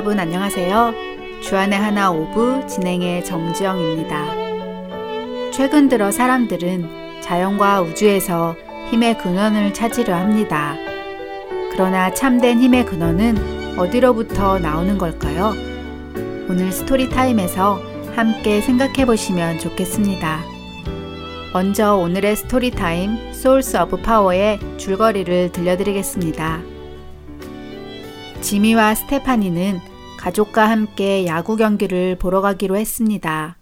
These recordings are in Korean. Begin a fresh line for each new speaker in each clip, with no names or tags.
여러분 안녕하세요. 주안의 하나 오브 진행의 정지영입니다. 최근 들어 사람들은 자연과 우주에서 힘의 근원을 찾으려 합니다. 그러나 참된 힘의 근원은 어디로부터 나오는 걸까요? 오늘 Story Time에서 함께 생각해 보시면 좋겠습니다. 먼저 오늘의 Story Time Source of Power의 줄거리를 들려드리겠습니다. 지미와 스테파니는 가족과 함께 야구 경기를 보러 가기로 했습니다.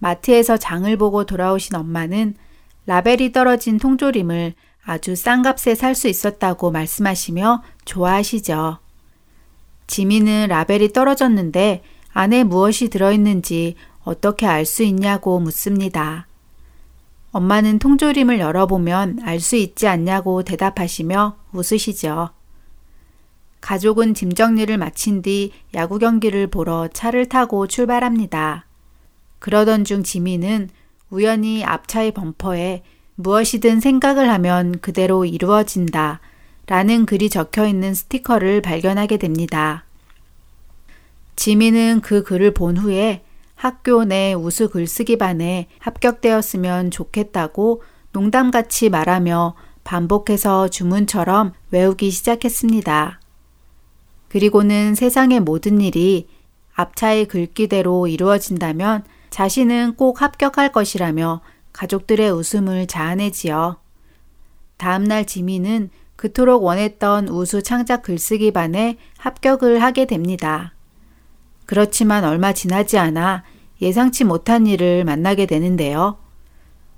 마트에서 장을 보고 돌아오신 엄마는 라벨이 떨어진 통조림을 아주 싼 값에 살 수 있었다고 말씀하시며 좋아하시죠. 지미는 라벨이 떨어졌는데 안에 무엇이 들어있는지 어떻게 알 수 있냐고 묻습니다. 엄마는 통조림을 열어보면 알 수 있지 않냐고 대답하시며 웃으시죠. 가족은 짐 정리를 마친 뒤 야구 경기를 보러 차를 타고 출발합니다. 그러던 중 지민은 우연히 앞차의 범퍼에 무엇이든 생각을 하면 그대로 이루어진다 라는 글이 적혀 있는 스티커를 발견하게 됩니다. 지민은 그 글을 본 후에 학교 내 우수 글쓰기반에 합격되었으면 좋겠다고 농담같이 말하며 반복해서 주문처럼 외우기 시작했습니다. 그리고는 세상의 모든 일이 앞차의 글귀대로 이루어진다면 자신은 꼭 합격할 것이라며 가족들의 웃음을 자아내지요. 다음날 지민은 그토록 원했던 우수 창작 글쓰기 반에 합격을 하게 됩니다. 그렇지만 얼마 지나지 않아 예상치 못한 일을 만나게 되는데요.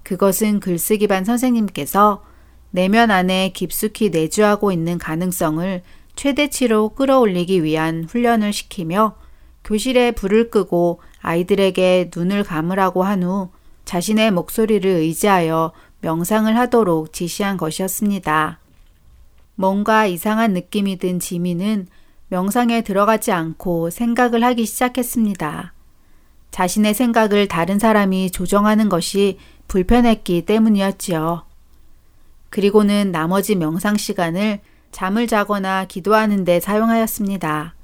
그것은 글쓰기 반 선생님께서 내면 안에 깊숙이 내주하고 있는 가능성을 최대치로 끌어올리기 위한 훈련을 시키며 교실에 불을 끄고 아이들에게 눈을 감으라고 한 후 자신의 목소리를 의지하여 명상을 하도록 지시한 것이었습니다. 뭔가 이상한 느낌이 든 지민은 명상에 들어가지 않고 생각을 하기 시작했습니다. 자신의 생각을 다른 사람이 조정하는 것이 불편했기 때문이었지요. 그리고는 나머지 명상 시간을 잠을 자거나 기도하는 데 사용하였습니다.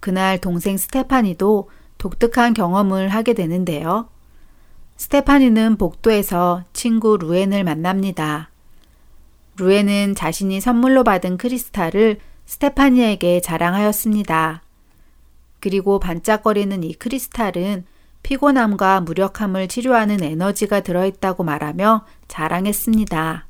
그날 동생 스테파니도 독특한 경험을 하게 되는데요. 스테파니는 복도에서 친구 루엔을 만납니다. 루엔은 자신이 선물로 받은 크리스탈을 스테파니에게 자랑하였습니다. 그리고 반짝거리는 이 크리스탈은 피곤함과 무력함을 치료하는 에너지가 들어있다고 말하며 자랑했습니다.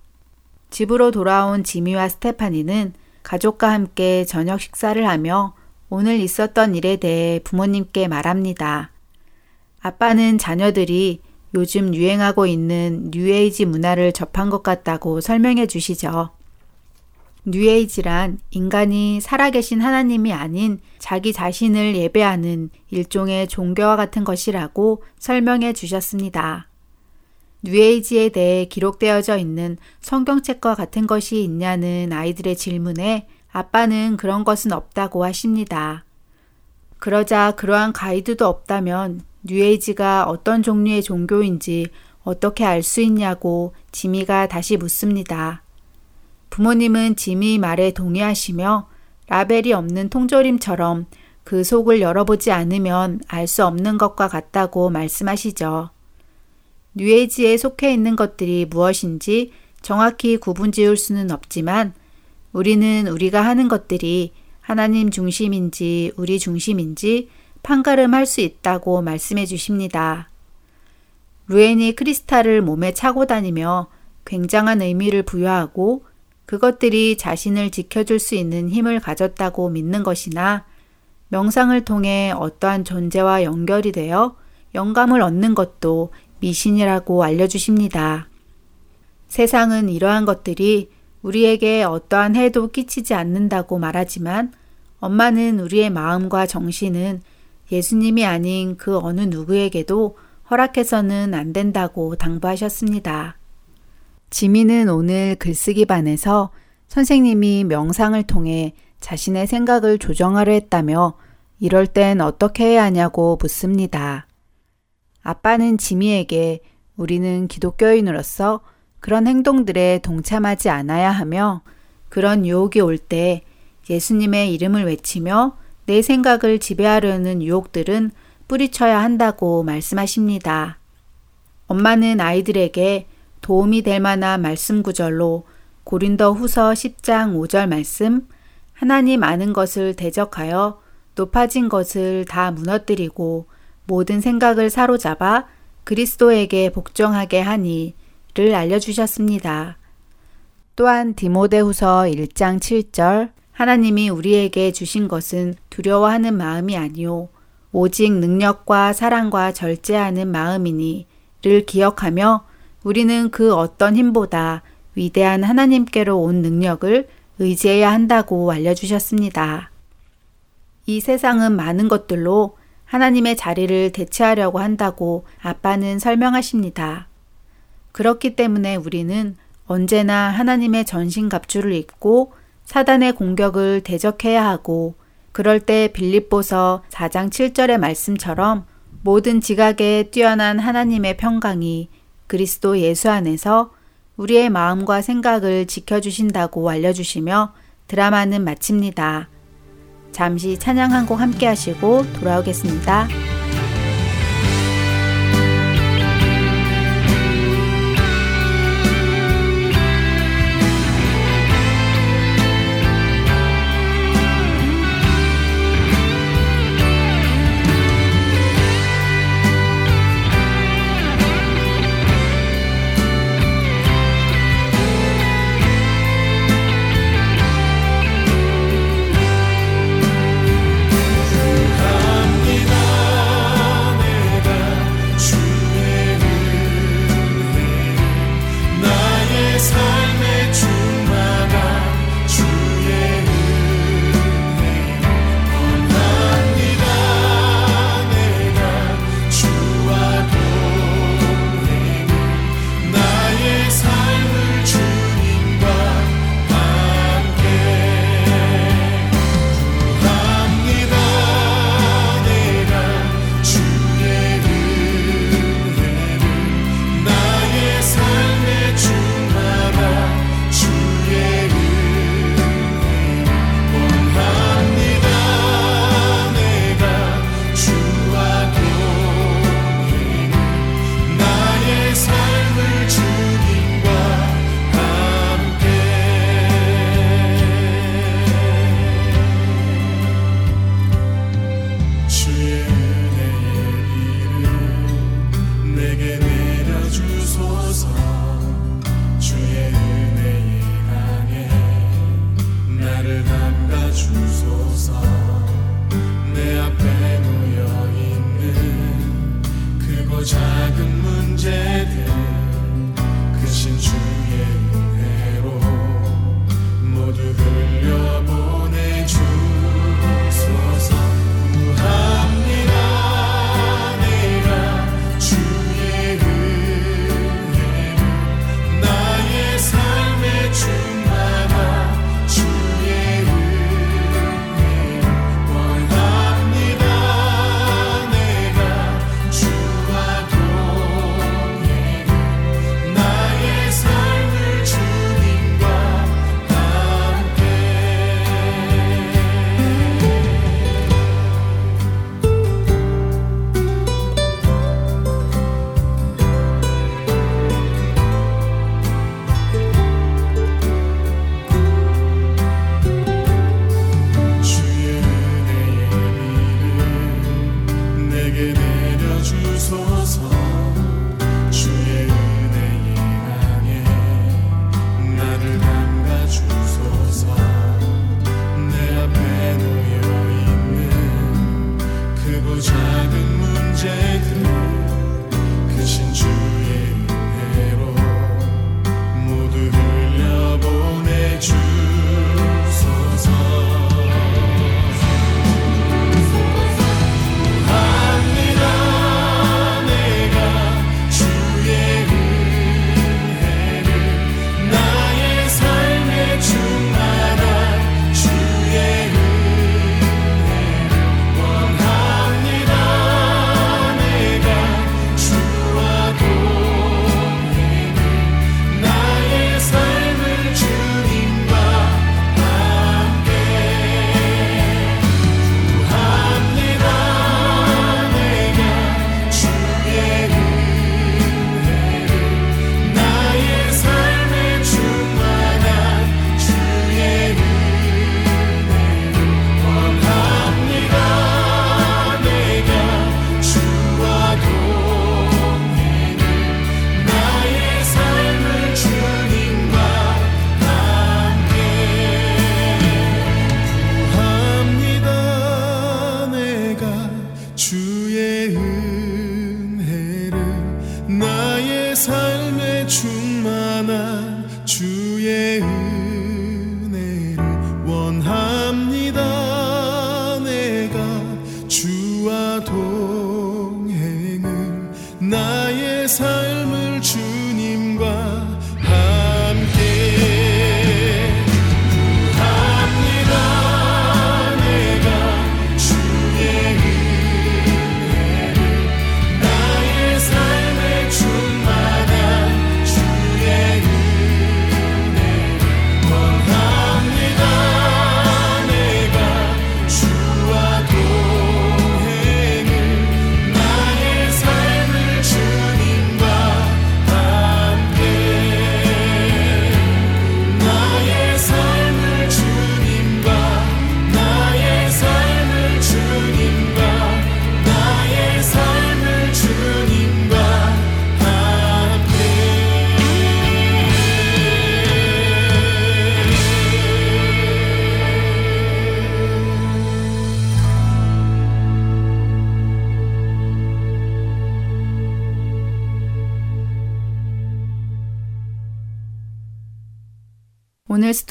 집으로 돌아온 지미와 스테파니는 가족과 함께 저녁 식사를 하며 오늘 있었던 일에 대해 부모님께 말합니다. 아빠는 자녀들이 요즘 유행하고 있는 뉴에이지 문화를 접한 것 같다고 설명해 주시죠. 뉴에이지란 인간이 살아계신 하나님이 아닌 자기 자신을 예배하는 일종의 종교와 같은 것이라고 설명해 주셨습니다. 뉴에이지에 대해 기록되어져 있는 성경책과 같은 것이 있냐는 아이들의 질문에 아빠는 그런 것은 없다고 하십니다. 그러자 그러한 가이드도 없다면 뉴에이지가 어떤 종류의 종교인지 어떻게 알 수 있냐고 지미가 다시 묻습니다. 부모님은 지미 말에 동의하시며 라벨이 없는 통조림처럼 그 속을 열어보지 않으면 알 수 없는 것과 같다고 말씀하시죠. 뉴에이지에 속해 있는 것들이 무엇인지 정확히 구분 지을 수는 없지만 우리는 우리가 하는 것들이 하나님 중심인지 우리 중심인지 판가름할 수 있다고 말씀해 주십니다. 루엔이 크리스탈을 몸에 차고 다니며 굉장한 의미를 부여하고 그것들이 자신을 지켜줄 수 있는 힘을 가졌다고 믿는 것이나 명상을 통해 어떠한 존재와 연결이 되어 영감을 얻는 것도 미신이라고 알려주십니다. 세상은 이러한 것들이 우리에게 어떠한 해도 끼치지 않는다고 말하지만 엄마는 우리의 마음과 정신은 예수님이 아닌 그 어느 누구에게도 허락해서는 안 된다고 당부하셨습니다. 지민은 오늘 글쓰기 반에서 선생님이 명상을 통해 자신의 생각을 조정하려 했다며 이럴 땐 어떻게 해야 하냐고 묻습니다. 아빠는 지미에게 우리는 기독교인으로서 그런 행동들에 동참하지 않아야 하며 그런 유혹이 올 때 예수님의 이름을 외치며 내 생각을 지배하려는 유혹들은 뿌리쳐야 한다고 말씀하십니다. 엄마는 아이들에게 도움이 될 만한 말씀 구절로 고린더 후서 10장 5절 말씀 하나님 아는 것을 대적하여 높아진 것을 다 무너뜨리고 모든 생각을 사로잡아 그리스도에게 복종하게 하니를 알려주셨습니다. 또한 디모데후서 1장 7절 하나님이 우리에게 주신 것은 두려워하는 마음이 아니요 오직 능력과 사랑과 절제하는 마음이니를 기억하며 우리는 그 어떤 힘보다 위대한 하나님께로 온 능력을 의지해야 한다고 알려주셨습니다. 이 세상은 많은 것들로 하나님의 자리를 대체하려고 한다고 아빠는 설명하십니다. 그렇기 때문에 우리는 언제나 하나님의 전신갑주를 입고 사단의 공격을 대적해야 하고 그럴 때 빌립보서 4장 7절의 말씀처럼 모든 지각에 뛰어난 하나님의 평강이 그리스도 예수 안에서 우리의 마음과 생각을 지켜주신다고 알려주시며 드라마는 마칩니다. 잠시 찬양 한곡 함께 하시고 돌아오겠습니다.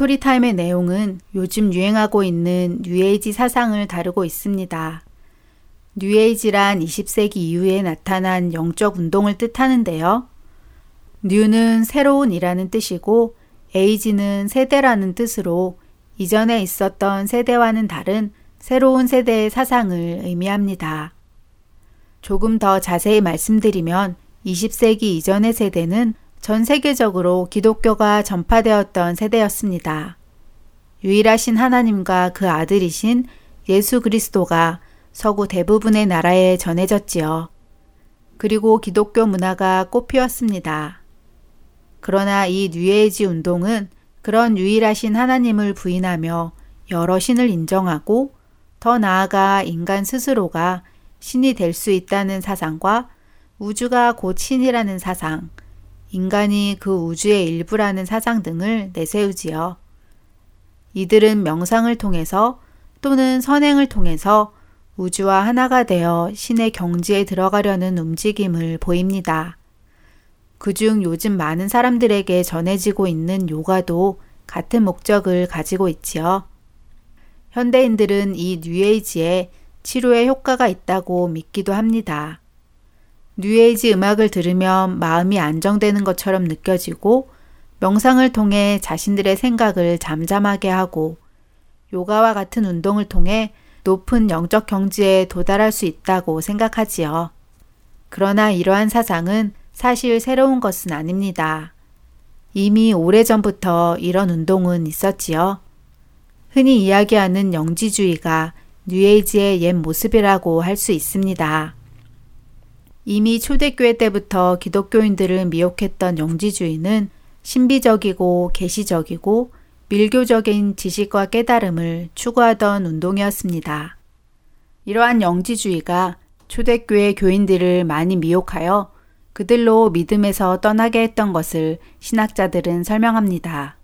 Story Time의 내용은 요즘 유행하고 있는 뉴에이지 사상을 다루고 있습니다. 뉴에이지란 20세기 이후에 나타난 영적 운동을 뜻하는데요. New는 새로운이라는 뜻이고 에이지는 세대라는 뜻으로 이전에 있었던 세대와는 다른 새로운 세대의 사상을 의미합니다. 조금 더 자세히 말씀드리면 20세기 이전의 세대는 전 세계적으로 기독교가 전파되었던 세대였습니다. 유일하신 하나님과 그 아들이신 예수 그리스도가 서구 대부분의 나라에 전해졌지요. 그리고 기독교 문화가 꽃피웠습니다. 그러나 이 뉴에이지 운동은 그런 유일하신 하나님을 부인하며 여러 신을 인정하고 더 나아가 인간 스스로가 신이 될 수 있다는 사상과 우주가 곧 신이라는 사상, 인간이 그 우주의 일부라는 사상 등을 내세우지요. 이들은 명상을 통해서 또는 선행을 통해서 우주와 하나가 되어 신의 경지에 들어가려는 움직임을 보입니다. 그중 요즘 많은 사람들에게 전해지고 있는 요가도 같은 목적을 가지고 있지요. 현대인들은 이 뉴에이지에 치료에 효과가 있다고 믿기도 합니다. 뉴에이지 음악을 들으면 마음이 안정되는 것처럼 느껴지고 명상을 통해 자신들의 생각을 잠잠하게 하고 요가와 같은 운동을 통해 높은 영적 경지에 도달할 수 있다고 생각하지요. 그러나 이러한 사상은 사실 새로운 것은 아닙니다. 이미 오래전부터 이런 운동은 있었지요. 흔히 이야기하는 영지주의가 뉴에이지의 옛 모습이라고 할 수 있습니다. 이미 초대교회 때부터 기독교인들을 미혹했던 영지주의는 신비적이고 계시적이고 밀교적인 지식과 깨달음을 추구하던 운동이었습니다. 이러한 영지주의가 초대교회 교인들을 많이 미혹하여 그들로 믿음에서 떠나게 했던 것을 신학자들은 설명합니다.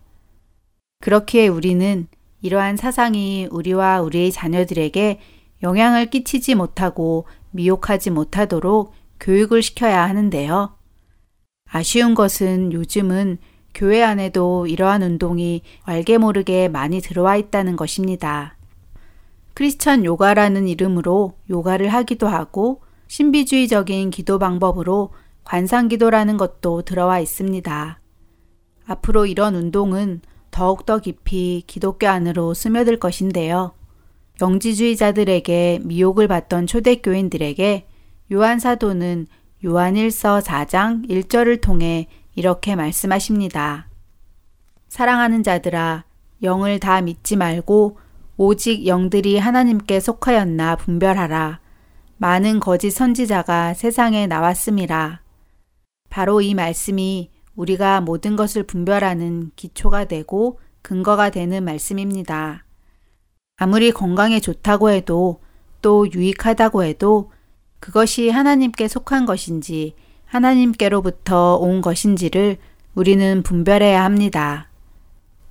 그렇기에 우리는 이러한 사상이 우리와 우리의 자녀들에게 영향을 끼치지 못하고 미혹하지 못하도록 교육을 시켜야 하는데요. 아쉬운 것은 요즘은 교회 안에도 이러한 운동이 알게 모르게 많이 들어와 있다는 것입니다. 크리스천 요가라는 이름으로 요가를 하기도 하고 신비주의적인 기도 방법으로 관상 기도라는 것도 들어와 있습니다. 앞으로 이런 운동은 더욱더 깊이 기독교 안으로 스며들 것인데요. 영지주의자들에게 미혹을 받던 초대교인들에게 요한 사도는 요한일서 4장 1절을 통해 이렇게 말씀하십니다. 사랑하는 자들아 영을 다 믿지 말고 오직 영들이 하나님께 속하였나 분별하라. 많은 거짓 선지자가 세상에 나왔음이라. 바로 이 말씀이 우리가 모든 것을 분별하는 기초가 되고 근거가 되는 말씀입니다. 아무리 건강에 좋다고 해도 또 유익하다고 해도 그것이 하나님께 속한 것인지 하나님께로부터 온 것인지를 우리는 분별해야 합니다.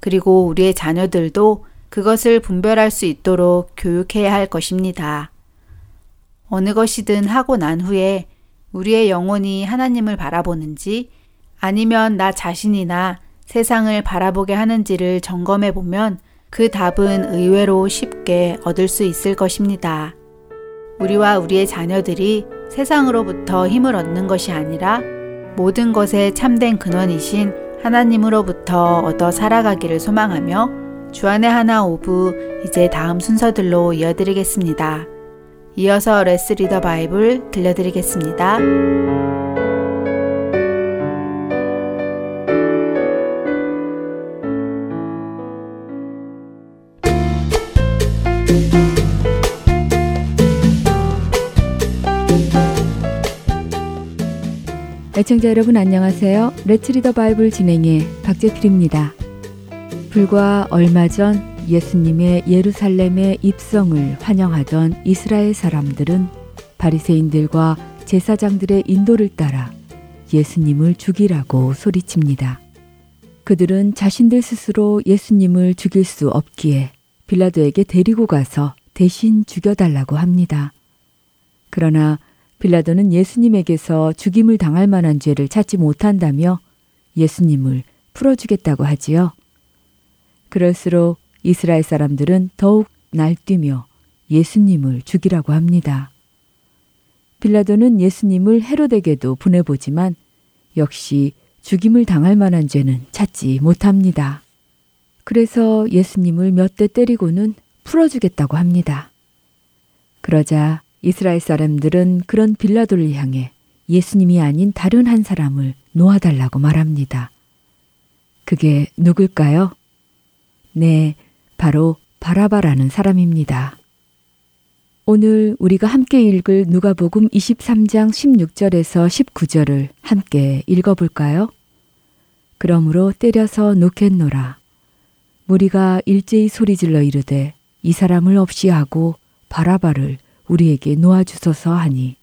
그리고 우리의 자녀들도 그것을 분별할 수 있도록 교육해야 할 것입니다. 어느 것이든 하고 난 후에 우리의 영혼이 하나님을 바라보는지 아니면 나 자신이나 세상을 바라보게 하는지를 점검해 보면 그 답은 의외로 쉽게 얻을 수 있을 것입니다. 우리와 우리의 자녀들이 세상으로부터 힘을 얻는 것이 아니라 모든 것의 참된 근원이신 하나님으로부터 얻어 살아가기를 소망하며 주안의 하나 오브 이제 다음 순서들로 이어드리겠습니다. 이어서 Let's Read the Bible 들려드리겠습니다.
애청자 여러분 안녕하세요. Let's Read the Bible 진행의 박재필입니다. 불과 얼마 전 예수님의 예루살렘의 입성을 환영하던 이스라엘 사람들은 바리새인들과 제사장들의 인도를 따라 예수님을 죽이라고 소리칩니다. 그들은 자신들 스스로 예수님을 죽일 수 없기에 빌라도에게 데리고 가서 대신 죽여달라고 합니다. 그러나 빌라도는 예수님에게서 죽임을 당할 만한 죄를 찾지 못한다며 예수님을 풀어주겠다고 하지요. 그럴수록 이스라엘 사람들은 더욱 날뛰며 예수님을 죽이라고 합니다. 빌라도는 예수님을 헤로데게도 보내보지만 역시 죽임을 당할 만한 죄는 찾지 못합니다. 그래서 예수님을 몇 대 때리고는 풀어주겠다고 합니다. 그러자 이스라엘 사람들은 그런 빌라도를 향해 예수님이 아닌 다른 한 사람을 놓아달라고 말합니다. 그게 누굴까요? 네, 바로 바라바라는 사람입니다. 오늘 우리가 함께 읽을 누가복음 23장 16절에서 19절을 함께 읽어볼까요? 그러므로 때려서 놓겠노라. 무리가 일제히 소리질러 이르되 이 사람을 없이 하고 바라바를 우리에게 놓아주소서 하니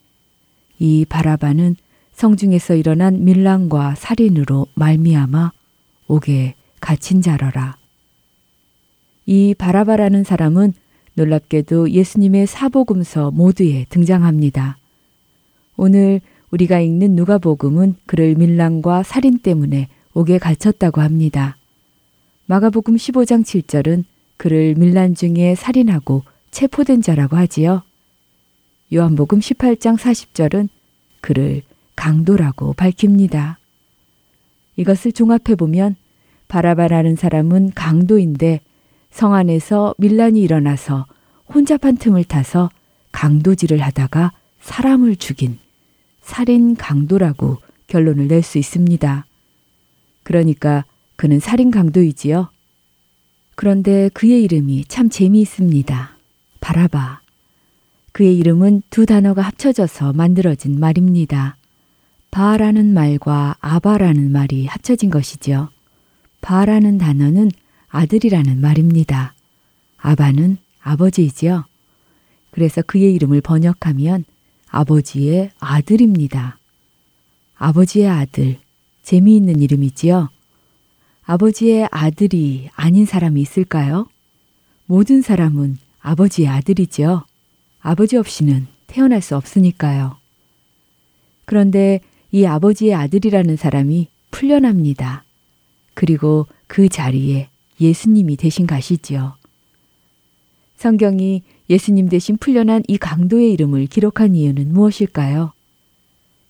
이 바라바는 성중에서 일어난 밀랑과 살인으로 말미암아 옥에 갇힌 자러라. 이 바라바라는 사람은 놀랍게도 예수님의 사복음서 모두에 등장합니다. 오늘 우리가 읽는 누가복음은 그를 밀랑과 살인 때문에 옥에 갇혔다고 합니다. 마가복음 15장 7절은 그를 밀란 중에 살인하고 체포된 자라고 하지요. 요한복음 18장 40절은 그를 강도라고 밝힙니다. 이것을 종합해 보면 바라바라는 사람은 강도인데 성 안에서 밀란이 일어나서 혼잡한 틈을 타서 강도질을 하다가 사람을 죽인 살인 강도라고 결론을 낼 수 있습니다. 그러니까 그는 살인 강도이지요. 그런데 그의 이름이 참 재미있습니다. 바라바. 그의 이름은 두 단어가 합쳐져서 만들어진 말입니다. 바라는 말과 아바라는 말이 합쳐진 것이지요. 바라는 단어는 아들이라는 말입니다. 아바는 아버지이지요. 그래서 그의 이름을 번역하면 아버지의 아들입니다. 아버지의 아들. 재미있는 이름이지요. 아버지의 아들이 아닌 사람이 있을까요? 모든 사람은 아버지의 아들이지요. 아버지 없이는 태어날 수 없으니까요. 그런데 이 아버지의 아들이라는 사람이 풀려납니다. 그리고 그 자리에 예수님이 대신 가시지요. 성경이 예수님 대신 풀려난 이 강도의 이름을 기록한 이유는 무엇일까요?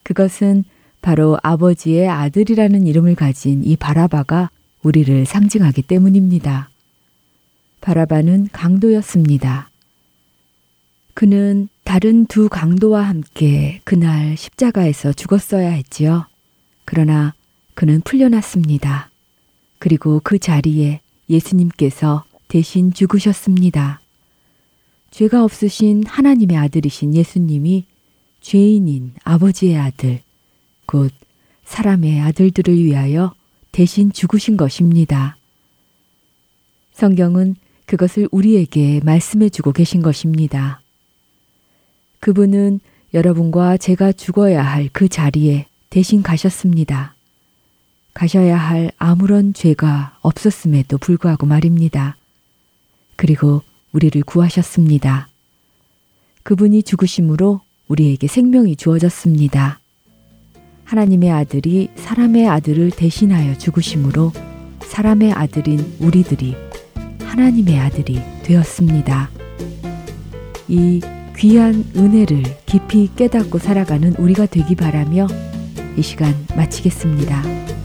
그것은 바로 아버지의 아들이라는 이름을 가진 이 바라바가 우리를 상징하기 때문입니다. 바라바는 강도였습니다. 그는 다른 두 강도와 함께 그날 십자가에서 죽었어야 했지요. 그러나 그는 풀려났습니다. 그리고 그 자리에 예수님께서 대신 죽으셨습니다. 죄가 없으신 하나님의 아들이신 예수님이 죄인인 아버지의 아들, 곧 사람의 아들들을 위하여 대신 죽으신 것입니다. 성경은 그것을 우리에게 말씀해 주고 계신 것입니다. 그분은 여러분과 제가 죽어야 할 그 자리에 대신 가셨습니다. 가셔야 할 아무런 죄가 없었음에도 불구하고 말입니다. 그리고 우리를 구하셨습니다. 그분이 죽으심으로 우리에게 생명이 주어졌습니다.
하나님의 아들이 사람의 아들을 대신하여 죽으심으로 사람의 아들인 우리들이 하나님의 아들이 되었습니다. 이 귀한 은혜를 깊이 깨닫고 살아가는 우리가 되기 바라며 이 시간 마치겠습니다.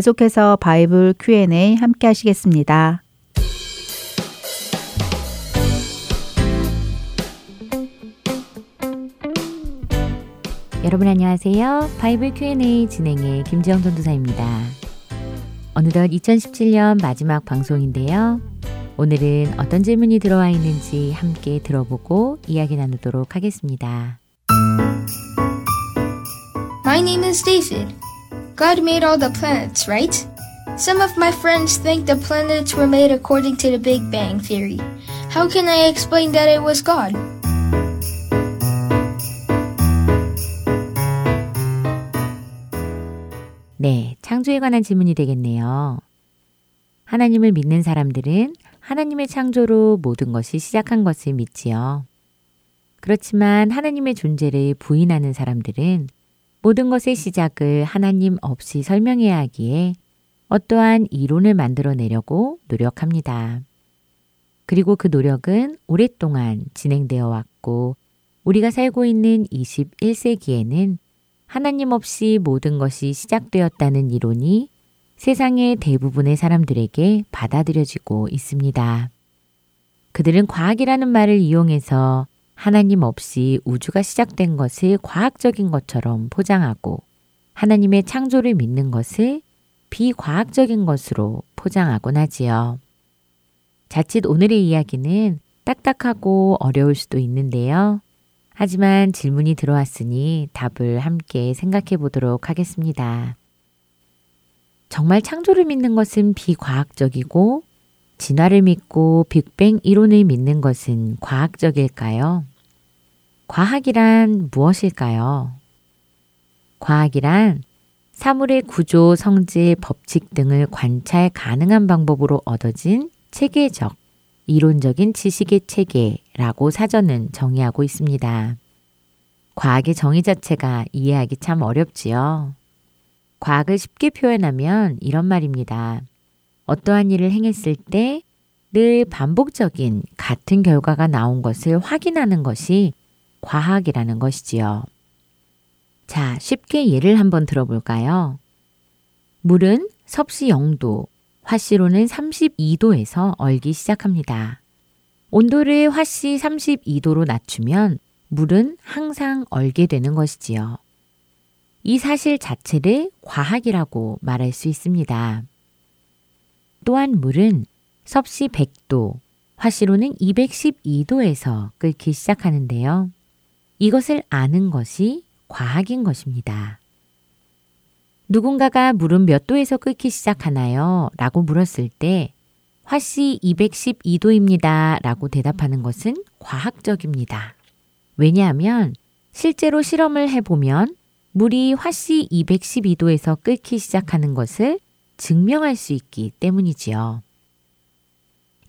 계속해서 바이블 Q&A 함께 하시겠습니다.
여러분 안녕하세요. 바이블 Q&A 진행의 김지영 전도사입니다. 어느덧 2017년 마지막 방송인데요. 오늘은 어떤 질문이 들어와 있는지 함께 들어보고 이야기 나누도록 하겠습니다.
My name is David. God made all the planets, right? Some of my friends think the planets were made according to the Big Bang Theory. How can I explain that it was God?
네, 창조에 관한 질문이 되겠네요. 하나님을 믿는 사람들은 하나님의 창조로 모든 것이 시작한 것을 믿지요. 그렇지만 하나님의 존재를 부인하는 사람들은 모든 것의 시작을 하나님 없이 설명해야 하기에 어떠한 이론을 만들어내려고 노력합니다. 그리고 그 노력은 오랫동안 진행되어 왔고 우리가 살고 있는 21세기에는 하나님 없이 모든 것이 시작되었다는 이론이 세상의 대부분의 사람들에게 받아들여지고 있습니다. 그들은 과학이라는 말을 이용해서 하나님 없이 우주가 시작된 것을 과학적인 것처럼 포장하고 하나님의 창조를 믿는 것을 비과학적인 것으로 포장하곤 하지요. 자칫 오늘의 이야기는 딱딱하고 어려울 수도 있는데요. 하지만 질문이 들어왔으니 답을 함께 생각해 보도록 하겠습니다. 정말 창조를 믿는 것은 비과학적이고 진화를 믿고 빅뱅 이론을 믿는 것은 과학적일까요? 과학이란 무엇일까요? 과학이란 사물의 구조, 성질, 법칙 등을 관찰 가능한 방법으로 얻어진 체계적, 이론적인 지식의 체계라고 사전은 정의하고 있습니다. 과학의 정의 자체가 이해하기 참 어렵지요. 과학을 쉽게 표현하면 이런 말입니다. 어떠한 일을 행했을 때 늘 반복적인 같은 결과가 나온 것을 확인하는 것이 과학이라는 것이지요. 자, 쉽게 예를 한번 들어볼까요? 물은 섭씨 0도, 화씨로는 32도에서 얼기 시작합니다. 온도를 화씨 32도로 낮추면 물은 항상 얼게 되는 것이지요. 이 사실 자체를 과학이라고 말할 수 있습니다. 또한 물은 섭씨 100도, 화씨로는 212도에서 끓기 시작하는데요. 이것을 아는 것이 과학인 것입니다. 누군가가 물은 몇 도에서 끓기 시작하나요? 라고 물었을 때 화씨 212도입니다. 라고 대답하는 것은 과학적입니다. 왜냐하면 실제로 실험을 해보면 물이 화씨 212도에서 끓기 시작하는 것을 증명할 수 있기 때문이지요.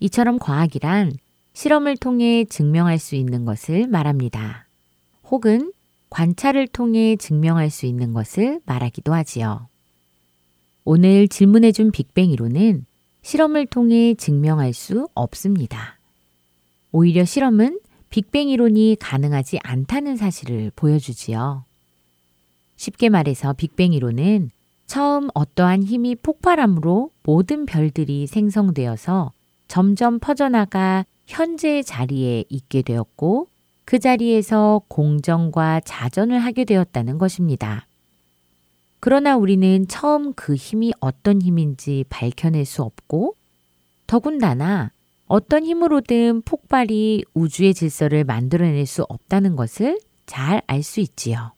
이처럼 과학이란 실험을 통해 증명할 수 있는 것을 말합니다. 혹은 관찰을 통해 증명할 수 있는 것을 말하기도 하지요. 오늘 질문해준 빅뱅 이론은 실험을 통해 증명할 수 없습니다. 오히려 실험은 빅뱅 이론이 가능하지 않다는 사실을 보여주지요. 쉽게 말해서 빅뱅 이론은 처음 어떠한 힘이 폭발함으로 모든 별들이 생성되어서 점점 퍼져나가 현재의 자리에 있게 되었고 그 자리에서 공정과 자전을 하게 되었다는 것입니다. 그러나 우리는 처음 그 힘이 어떤 힘인지 밝혀낼 수 없고 더군다나 어떤 힘으로든 폭발이 우주의 질서를 만들어낼 수 없다는 것을 잘 알 수 있지요.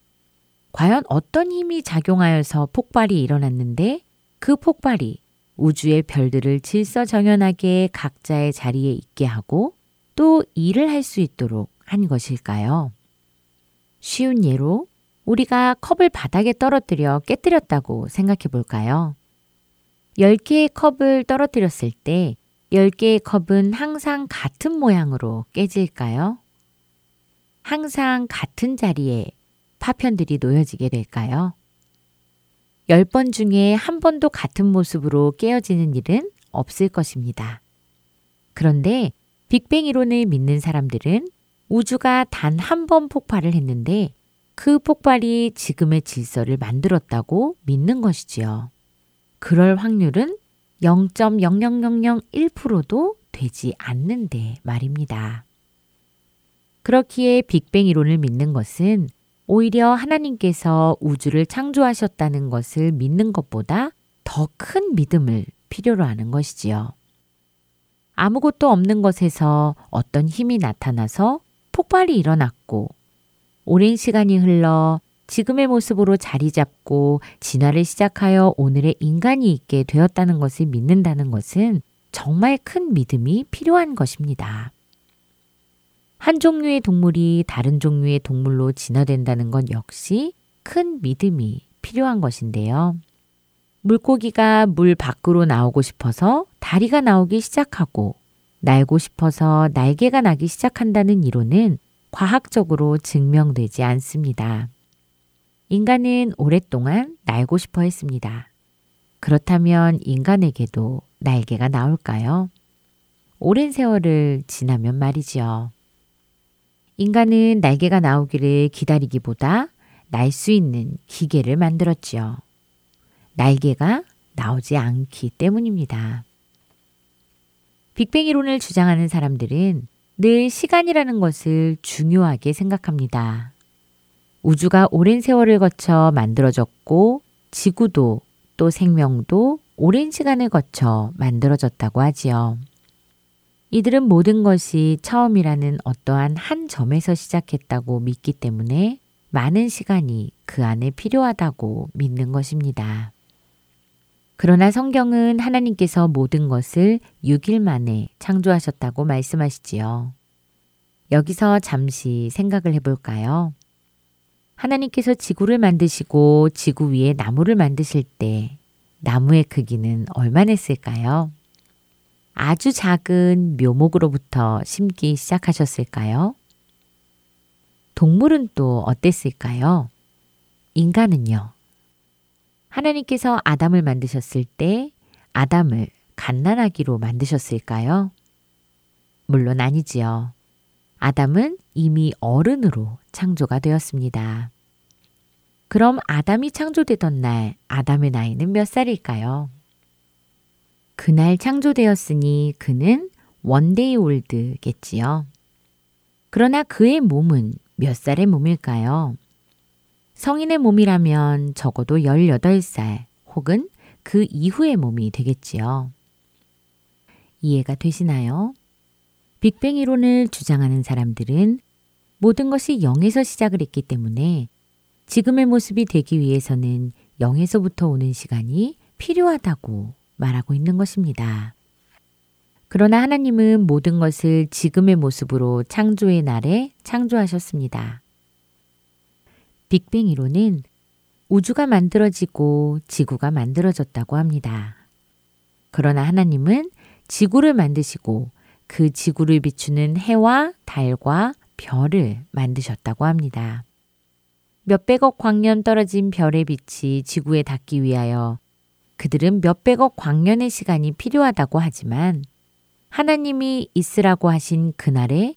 과연 어떤 힘이 작용하여서 폭발이 일어났는데 그 폭발이 우주의 별들을 질서정연하게 각자의 자리에 있게 하고 또 일을 할 수 있도록 한 것일까요? 쉬운 예로 우리가 컵을 바닥에 떨어뜨려 깨뜨렸다고 생각해 볼까요? 10개의 컵을 떨어뜨렸을 때 10개의 컵은 항상 같은 모양으로 깨질까요? 항상 같은 자리에 파편들이 놓여지게 될까요? 10번 중에 한 번도 같은 모습으로 깨어지는 일은 없을 것입니다. 그런데 빅뱅 이론을 믿는 사람들은 우주가 단 한 번 폭발을 했는데 그 폭발이 지금의 질서를 만들었다고 믿는 것이지요. 그럴 확률은 0.00001%도 되지 않는데 말입니다. 그렇기에 빅뱅 이론을 믿는 것은 오히려 하나님께서 우주를 창조하셨다는 것을 믿는 것보다 더 큰 믿음을 필요로 하는 것이지요. 아무것도 없는 것에서 어떤 힘이 나타나서 폭발이 일어났고 오랜 시간이 흘러 지금의 모습으로 자리 잡고 진화를 시작하여 오늘의 인간이 있게 되었다는 것을 믿는다는 것은 정말 큰 믿음이 필요한 것입니다. 한 종류의 동물이 다른 종류의 동물로 진화된다는 건 역시 큰 믿음이 필요한 것인데요. 물고기가 물 밖으로 나오고 싶어서 다리가 나오기 시작하고 날고 싶어서 날개가 나기 시작한다는 이론은 과학적으로 증명되지 않습니다. 인간은 오랫동안 날고 싶어 했습니다. 그렇다면 인간에게도 날개가 나올까요? 오랜 세월을 지나면 말이지요. 인간은 날개가 나오기를 기다리기보다 날 수 있는 기계를 만들었지요. 날개가 나오지 않기 때문입니다. 빅뱅 이론을 주장하는 사람들은 늘 시간이라는 것을 중요하게 생각합니다. 우주가 오랜 세월을 거쳐 만들어졌고 지구도 또 생명도 오랜 시간을 거쳐 만들어졌다고 하지요. 이들은 모든 것이 처음이라는 어떠한 한 점에서 시작했다고 믿기 때문에 많은 시간이 그 안에 필요하다고 믿는 것입니다. 그러나 성경은 하나님께서 모든 것을 6일 만에 창조하셨다고 말씀하시지요. 여기서 잠시 생각을 해볼까요? 하나님께서 지구를 만드시고 지구 위에 나무를 만드실 때 나무의 크기는 얼마나 했을까요? 아주 작은 묘목으로부터 심기 시작하셨을까요? 동물은 또 어땠을까요? 인간은요? 하나님께서 아담을 만드셨을 때 아담을 갓난아기로 만드셨을까요? 물론 아니지요. 아담은 이미 어른으로 창조가 되었습니다. 그럼 아담이 창조되던 날 아담의 나이는 몇 살일까요? 그날 창조되었으니 그는 one day old겠지요. 그러나 그의 몸은 몇 살의 몸일까요? 성인의 몸이라면 적어도 18살 혹은 그 이후의 몸이 되겠지요. 이해가 되시나요? 빅뱅 이론을 주장하는 사람들은 모든 것이 0에서 시작을 했기 때문에 지금의 모습이 되기 위해서는 0에서부터 오는 시간이 필요하다고 말하고 있는 것입니다. 그러나 하나님은 모든 것을 지금의 모습으로 창조의 날에 창조하셨습니다. 빅뱅 이론은 우주가 만들어지고 지구가 만들어졌다고 합니다. 그러나 하나님은 지구를 만드시고 그 지구를 비추는 해와 달과 별을 만드셨다고 합니다. 몇백억 광년 떨어진 별의 빛이 지구에 닿기 위하여 그들은 몇백억 광년의 시간이 필요하다고 하지만 하나님이 있으라고 하신 그날에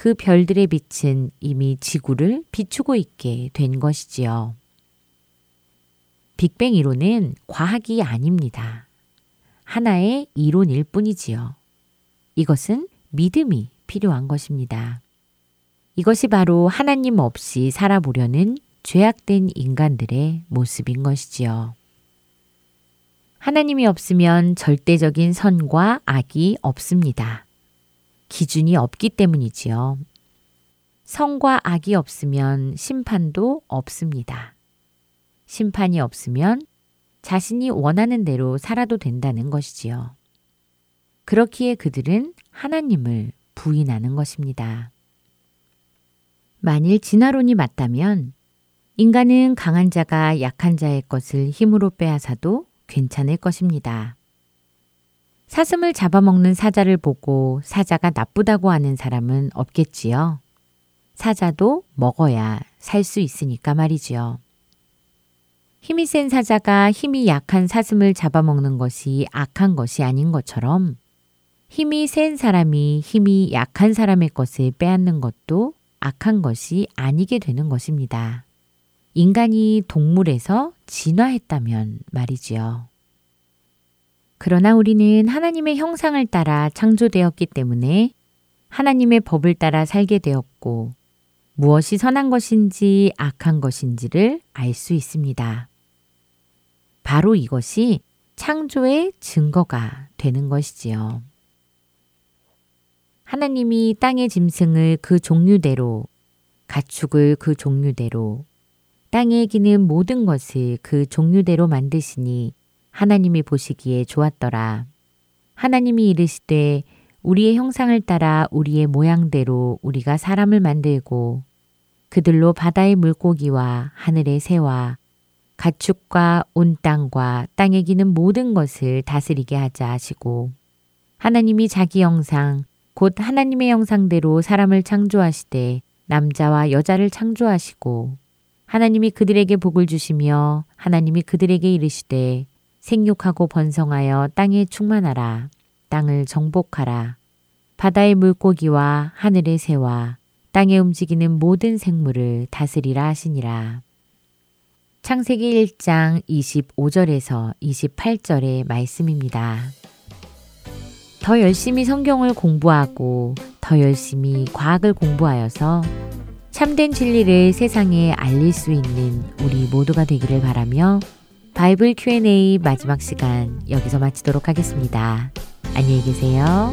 그 별들의 빛은 이미 지구를 비추고 있게 된 것이지요. 빅뱅 이론은 과학이 아닙니다. 하나의 이론일 뿐이지요. 이것은 믿음이 필요한 것입니다. 이것이 바로 하나님 없이 살아보려는 죄악된 인간들의 모습인 것이지요. 하나님이 없으면 절대적인 선과 악이 없습니다. 기준이 없기 때문이지요. 성과 악이 없으면 심판도 없습니다. 심판이 없으면 자신이 원하는 대로 살아도 된다는 것이지요. 그렇기에 그들은 하나님을 부인하는 것입니다. 만일 진화론이 맞다면 인간은 강한 자가 약한 자의 것을 힘으로 빼앗아도 괜찮을 것입니다. 사슴을 잡아먹는 사자를 보고 사자가 나쁘다고 하는 사람은 없겠지요. 사자도 먹어야 살 수 있으니까 말이지요. 힘이 센 사자가 힘이 약한 사슴을 잡아먹는 것이 악한 것이 아닌 것처럼 힘이 센 사람이 힘이 약한 사람의 것을 빼앗는 것도 악한 것이 아니게 되는 것입니다. 인간이 동물에서 진화했다면 말이지요. 그러나 우리는 하나님의 형상을 따라 창조되었기 때문에 하나님의 법을 따라 살게 되었고 무엇이 선한 것인지 악한 것인지를 알 수 있습니다. 바로 이것이 창조의 증거가 되는 것이지요. 하나님이 땅의 짐승을 그 종류대로, 가축을 그 종류대로, 땅에 기는 모든 것을 그 종류대로 만드시니 하나님이 보시기에 좋았더라. 하나님이 이르시되 우리의 형상을 따라 우리의 모양대로 우리가 사람을 만들고 그들로 바다의 물고기와 하늘의 새와 가축과 온 땅과 땅에 기는 모든 것을 다스리게 하자 하시고 하나님이 자기 형상 곧 하나님의 형상대로 사람을 창조하시되 남자와 여자를 창조하시고 하나님이 그들에게 복을 주시며 하나님이 그들에게 이르시되 생육하고 번성하여 땅에 충만하라 땅을 정복하라 바다의 물고기와 하늘의 새와 땅에 움직이는 모든 생물을 다스리라 하시니라. 창세기 1장 25절에서 28절의 말씀입니다.
더 열심히 성경을 공부하고 더 열심히 과학을 공부하여서 참된 진리를 세상에 알릴 수 있는 우리 모두가 되기를 바라며 바이블 Q&A 마지막 시간 여기서 마치도록 하겠습니다. 안녕히 계세요.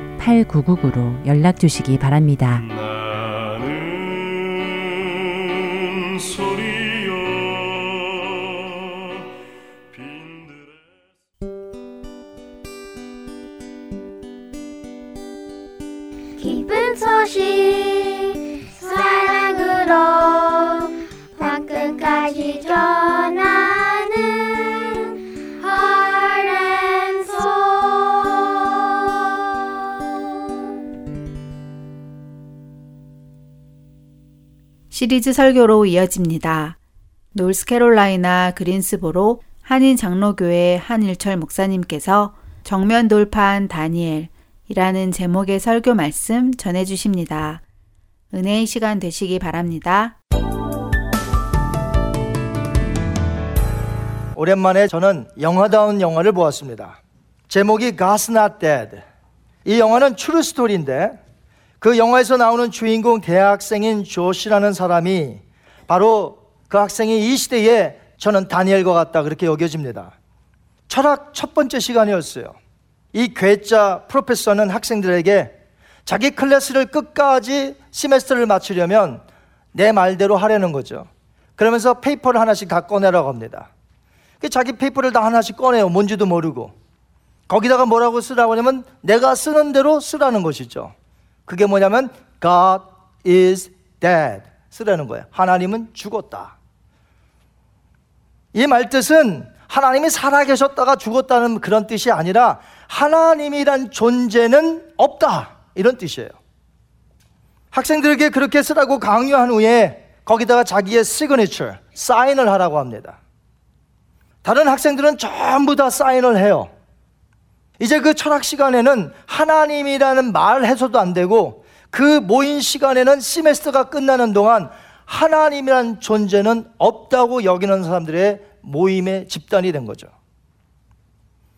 8999로 연락 주시기 바랍니다.
시리즈 설교로 이어집니다. 노스캐롤라이나 그린스보로 한인 장로교회 한일철 목사님께서 정면 돌파한 다니엘이라는 제목의 설교 말씀 전해 주십니다. 은혜의 시간 되시기 바랍니다.
오랜만에 저는 영화다운 영화를 보았습니다. 제목이 God's Not Dead. 이 영화는 true story인데 그 영화에서 나오는 주인공 대학생인 조시라는 사람이 바로 그 학생이 이 시대에 저는 다니엘과 같다 그렇게 여겨집니다. 철학 첫 번째 시간이었어요. 이 괴짜 professor는 학생들에게 자기 클래스를 끝까지 semester를 마치려면 내 말대로 하려는 거죠. 그러면서 paper를 하나씩 다 꺼내라고 합니다. 그 자기 paper를 다 하나씩 꺼내요. 뭔지도 모르고. 거기다가 뭐라고 쓰라고 하냐면 내가 쓰는 대로 쓰라는 것이죠. 그게 뭐냐면 God is dead 쓰라는 거예요. 하나님은 죽었다. 이 말뜻은 하나님이 살아계셨다가 죽었다는 그런 뜻이 아니라 하나님이란 존재는 없다. 이런 뜻이에요. 학생들에게 그렇게 쓰라고 강요한 후에 거기다가 자기의 시그니처, 사인을 하라고 합니다. 다른 학생들은 전부 다 사인을 해요. 이제 그 철학 시간에는 하나님이라는 말 해서도 안 되고 그 모인 시간에는 시메스터가 끝나는 동안 하나님이란 존재는 없다고 여기는 사람들의 모임의 집단이 된 거죠.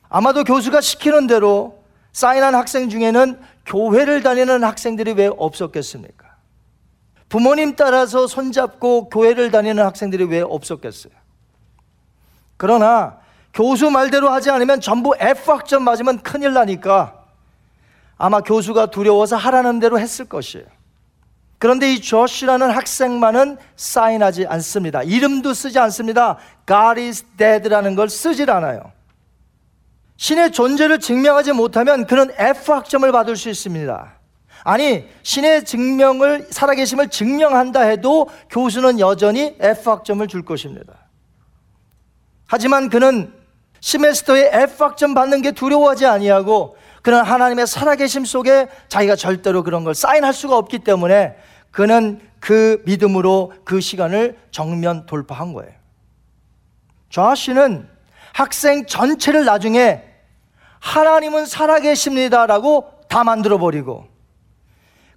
아마도 교수가 시키는 대로 사인한 학생 중에는 교회를 다니는 학생들이 왜 없었겠습니까? 부모님 따라서 손잡고 교회를 다니는 학생들이 왜 없었겠어요? 그러나 교수 말대로 하지 않으면 전부 F학점 맞으면 큰일 나니까 아마 교수가 두려워서 하라는 대로 했을 것이에요. 그런데 이 조시라는 학생만은 사인하지 않습니다. 이름도 쓰지 않습니다. God is dead라는 걸 쓰질 않아요. 신의 존재를 증명하지 못하면 그는 F학점을 받을 수 있습니다. 아니, 신의 증명을, 살아계심을 증명한다 해도 교수는 여전히 F학점을 줄 것입니다. 하지만 그는 시메스터에 F학점 받는 게 두려워하지 아니하고 그는 하나님의 살아계심 속에 자기가 절대로 그런 걸 사인할 수가 없기 때문에 그는 그 믿음으로 그 시간을 정면 돌파한 거예요. 좌씨는 학생 전체를 나중에 하나님은 살아계십니다라고 다 만들어 버리고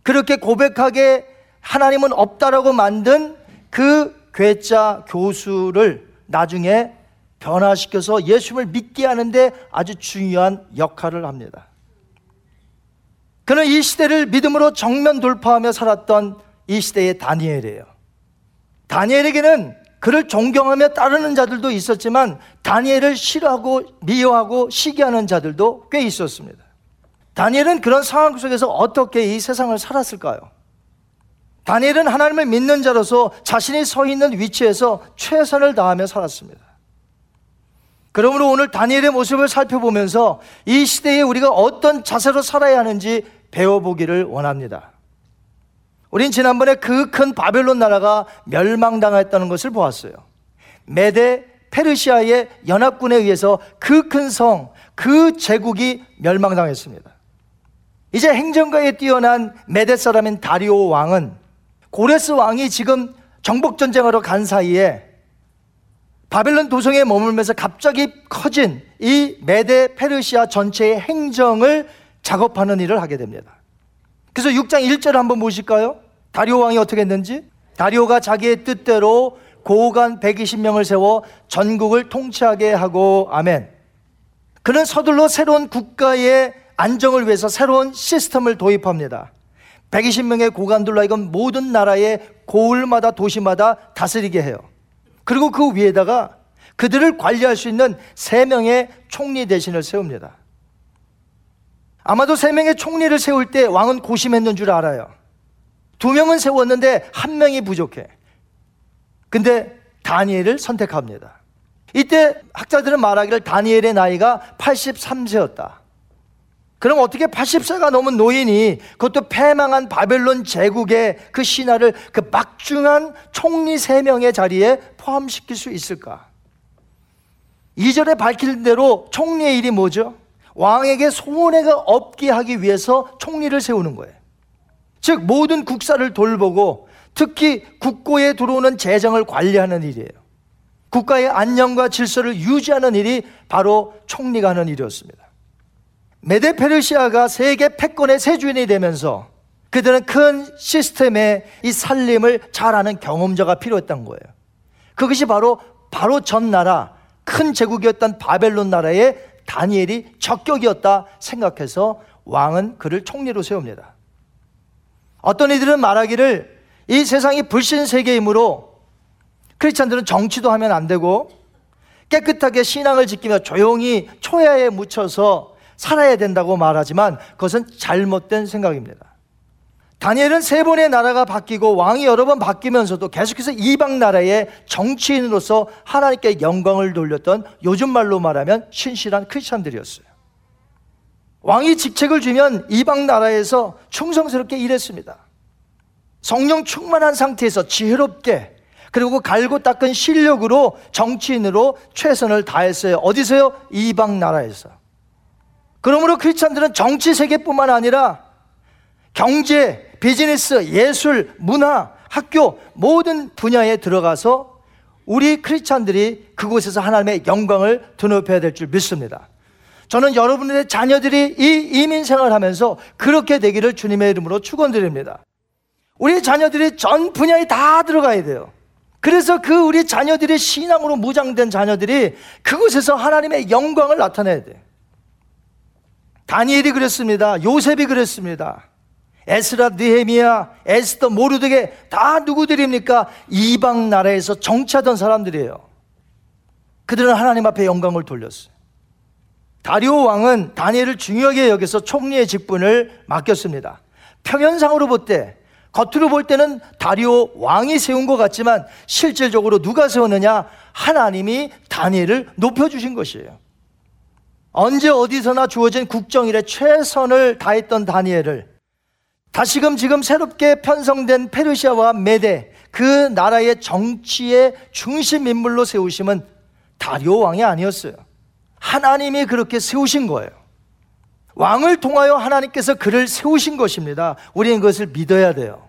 그렇게 고백하게 하나님은 없다라고 만든 그 괴짜 교수를 나중에 변화시켜서 예수를 믿게 하는데 아주 중요한 역할을 합니다. 그는 이 시대를 믿음으로 정면 돌파하며 살았던 이 시대의 다니엘이에요. 다니엘에게는 그를 존경하며 따르는 자들도 있었지만 다니엘을 싫어하고 미워하고 시기하는 자들도 꽤 있었습니다. 다니엘은 그런 상황 속에서 어떻게 이 세상을 살았을까요? 다니엘은 하나님을 믿는 자로서 자신이 서 있는 위치에서 최선을 다하며 살았습니다. 그러므로 오늘 다니엘의 모습을 살펴보면서 이 시대에 우리가 어떤 자세로 살아야 하는지 배워보기를 원합니다. 우린 지난번에 그 큰 바벨론 나라가 멸망당했다는 것을 보았어요. 메데 페르시아의 연합군에 의해서 그 큰 성, 그 제국이 멸망당했습니다. 이제 행정가에 뛰어난 메데 사람인 다리오 왕은 고레스 왕이 지금 정복 전쟁하러 간 사이에 바벨론 도성에 머물면서 갑자기 커진 이 메데 페르시아 전체의 행정을 작업하는 일을 하게 됩니다. 그래서 6장 1절을 한번 보실까요? 다리오 왕이 어떻게 했는지? 다리오가 자기의 뜻대로 고관 120명을 세워 전국을 통치하게 하고 아멘. 그는 서둘러 새로운 국가의 안정을 위해서 새로운 시스템을 도입합니다. 120명의 고관들로 하여금 모든 나라의 고을마다 도시마다 다스리게 해요. 그리고 그 위에다가 그들을 관리할 수 있는 세 명의 총리 대신을 세웁니다. 아마도 세 명의 총리를 세울 때 왕은 고심했는 줄 알아요. 두 명은 세웠는데 한 명이 부족해. 근데 다니엘을 선택합니다. 이때 학자들은 말하기를 다니엘의 나이가 83세였다. 그럼 어떻게 80세가 넘은 노인이 그것도 패망한 바벨론 제국의 그 신하를 그 막중한 총리 3명의 자리에 포함시킬 수 있을까? 2절에 밝힌 대로 총리의 일이 뭐죠? 왕에게 소원해가 없게 하기 위해서 총리를 세우는 거예요. 즉 모든 국사를 돌보고 특히 국고에 들어오는 재정을 관리하는 일이에요. 국가의 안녕과 질서를 유지하는 일이 바로 총리가 하는 일이었습니다. 메데 페르시아가 세계 패권의 세주인이 되면서 그들은 큰 시스템의 이 살림을 잘하는 경험자가 필요했던 거예요. 그것이 바로 바로 전 나라 큰 제국이었던 바벨론 나라의 다니엘이 적격이었다 생각해서 왕은 그를 총리로 세웁니다. 어떤 이들은 말하기를 이 세상이 불신 세계이므로 크리스찬들은 정치도 하면 안 되고 깨끗하게 신앙을 지키며 조용히 초야에 묻혀서 살아야 된다고 말하지만 그것은 잘못된 생각입니다. 다니엘은 세 번의 나라가 바뀌고 왕이 여러 번 바뀌면서도 계속해서 이방 나라의 정치인으로서 하나님께 영광을 돌렸던 요즘 말로 말하면 신실한 크리스찬들이었어요. 왕이 직책을 주면 이방 나라에서 충성스럽게 일했습니다. 성령 충만한 상태에서 지혜롭게 그리고 갈고 닦은 실력으로 정치인으로 최선을 다했어요. 어디서요? 이방 나라에서. 그러므로 크리스찬들은 정치 세계뿐만 아니라 경제, 비즈니스, 예술, 문화, 학교 모든 분야에 들어가서 우리 크리스찬들이 그곳에서 하나님의 영광을 드높여야 될 줄 믿습니다. 저는 여러분들의 자녀들이 이 이민 생활하면서 그렇게 되기를 주님의 이름으로 축원드립니다. 우리 자녀들이 전 분야에 다 들어가야 돼요. 그래서 그 우리 자녀들이 신앙으로 무장된 자녀들이 그곳에서 하나님의 영광을 나타내야 돼. 다니엘이 그랬습니다. 요셉이 그랬습니다. 에스라, 느헤미야, 에스더, 모르드게 다 누구들입니까? 이방 나라에서 정치하던 사람들이에요. 그들은 하나님 앞에 영광을 돌렸어요. 다리오 왕은 다니엘을 중요하게 여겨서 총리의 직분을 맡겼습니다. 평연상으로 볼 때, 겉으로 볼 때는 다리오 왕이 세운 것 같지만 실질적으로 누가 세웠느냐? 하나님이 다니엘을 높여주신 것이에요. 언제 어디서나 주어진 국정일에 최선을 다했던 다니엘을 다시금 지금 새롭게 편성된 페르시아와 메데 그 나라의 정치의 중심 인물로 세우심은 다리오 왕이 아니었어요. 하나님이 그렇게 세우신 거예요. 왕을 통하여 하나님께서 그를 세우신 것입니다. 우리는 그것을 믿어야 돼요.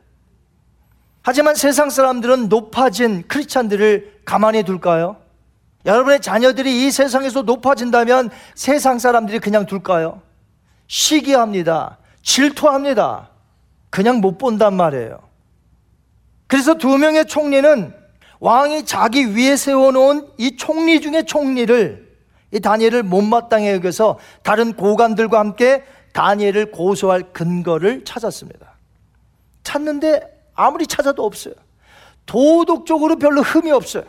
하지만 세상 사람들은 높아진 크리스찬들을 가만히 둘까요? 여러분의 자녀들이 이 세상에서 높아진다면 세상 사람들이 그냥 둘까요? 시기합니다. 질투합니다. 그냥 못 본단 말이에요. 그래서 두 명의 총리는 왕이 자기 위에 세워놓은 이 총리 중에 총리를 이 다니엘을 못마땅해 여겨서 다른 고관들과 함께 다니엘을 고소할 근거를 찾았습니다. 찾는데 아무리 찾아도 없어요. 도덕적으로 별로 흠이 없어요.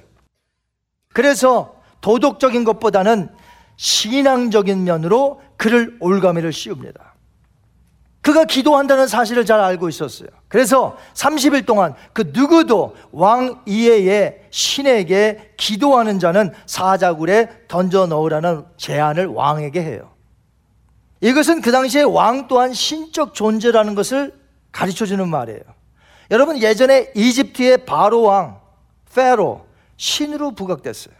그래서 도덕적인 것보다는 신앙적인 면으로 그를 올가미를 씌웁니다. 그가 기도한다는 사실을 잘 알고 있었어요. 그래서 30일 동안 그 누구도 왕 이외에 신에게 기도하는 자는 사자굴에 던져 넣으라는 제안을 왕에게 해요. 이것은 그 당시에 왕 또한 신적 존재라는 것을 가르쳐 주는 말이에요. 여러분 예전에 이집트의 바로 왕 페로 신으로 부각됐어요.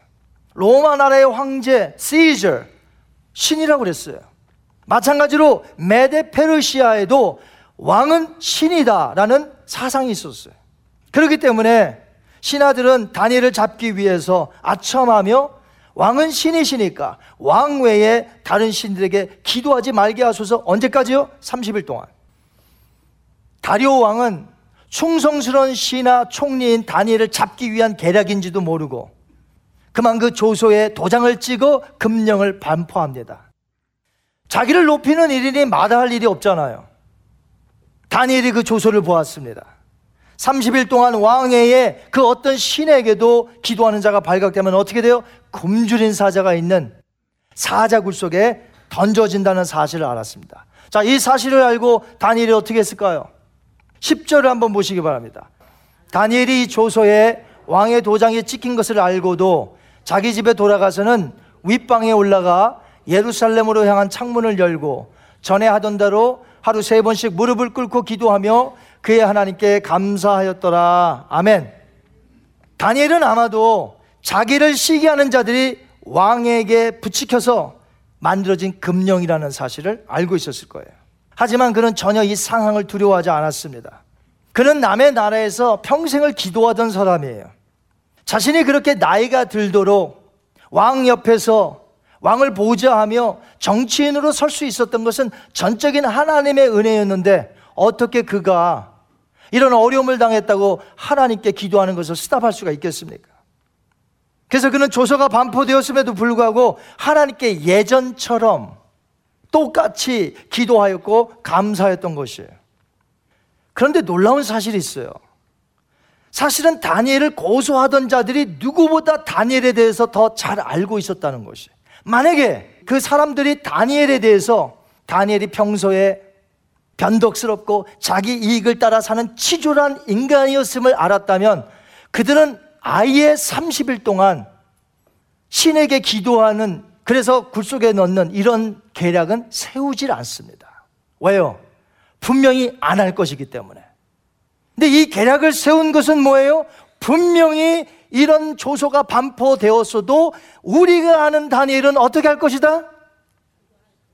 로마 나라의 황제 시저 신이라고 그랬어요. 마찬가지로 메데 페르시아에도 왕은 신이다라는 사상이 있었어요. 그렇기 때문에 신하들은 다니엘을 잡기 위해서 아첨하며 왕은 신이시니까 왕 외에 다른 신들에게 기도하지 말게 하소서 언제까지요? 30일 동안. 다리오 왕은 충성스러운 신하 총리인 다니엘을 잡기 위한 계략인지도 모르고 그만 그 조소에 도장을 찍어 금령을 반포합니다. 자기를 높이는 일인이 마다할 일이 없잖아요. 다니엘이 그 조소를 보았습니다. 30일 동안 왕회에 그 어떤 신에게도 기도하는 자가 발각되면 어떻게 돼요? 굶주린 사자가 있는 사자굴 속에 던져진다는 사실을 알았습니다. 자, 이 사실을 알고 다니엘이 어떻게 했을까요? 10절을 한번 보시기 바랍니다. 다니엘이 이 조소에 왕의 도장이 찍힌 것을 알고도 자기 집에 돌아가서는 윗방에 올라가 예루살렘으로 향한 창문을 열고 전에 하던 대로 하루 세 번씩 무릎을 꿇고 기도하며 그의 하나님께 감사하였더라. 아멘. 다니엘은 아마도 자기를 시기하는 자들이 왕에게 부치켜서 만들어진 금령이라는 사실을 알고 있었을 거예요. 하지만 그는 전혀 이 상황을 두려워하지 않았습니다. 그는 남의 나라에서 평생을 기도하던 사람이에요. 자신이 그렇게 나이가 들도록 왕 옆에서 왕을 보좌하며 정치인으로 설 수 있었던 것은 전적인 하나님의 은혜였는데 어떻게 그가 이런 어려움을 당했다고 하나님께 기도하는 것을 스탑할 수가 있겠습니까? 그래서 그는 조서가 반포되었음에도 불구하고 하나님께 예전처럼 똑같이 기도하였고 감사했던 것이에요. 그런데 놀라운 사실이 있어요. 사실은 다니엘을 고소하던 자들이 누구보다 다니엘에 대해서 더 잘 알고 있었다는 것이. 만약에 그 사람들이 다니엘에 대해서 다니엘이 평소에 변덕스럽고 자기 이익을 따라 사는 치졸한 인간이었음을 알았다면 그들은 아예 30일 동안 신에게 기도하는 그래서 굴 속에 넣는 이런 계략은 세우질 않습니다. 왜요? 분명히 안 할 것이기 때문에. 근데 이 계략을 세운 것은 뭐예요? 분명히 이런 조소가 반포되었어도 우리가 아는 다니엘은 어떻게 할 것이다?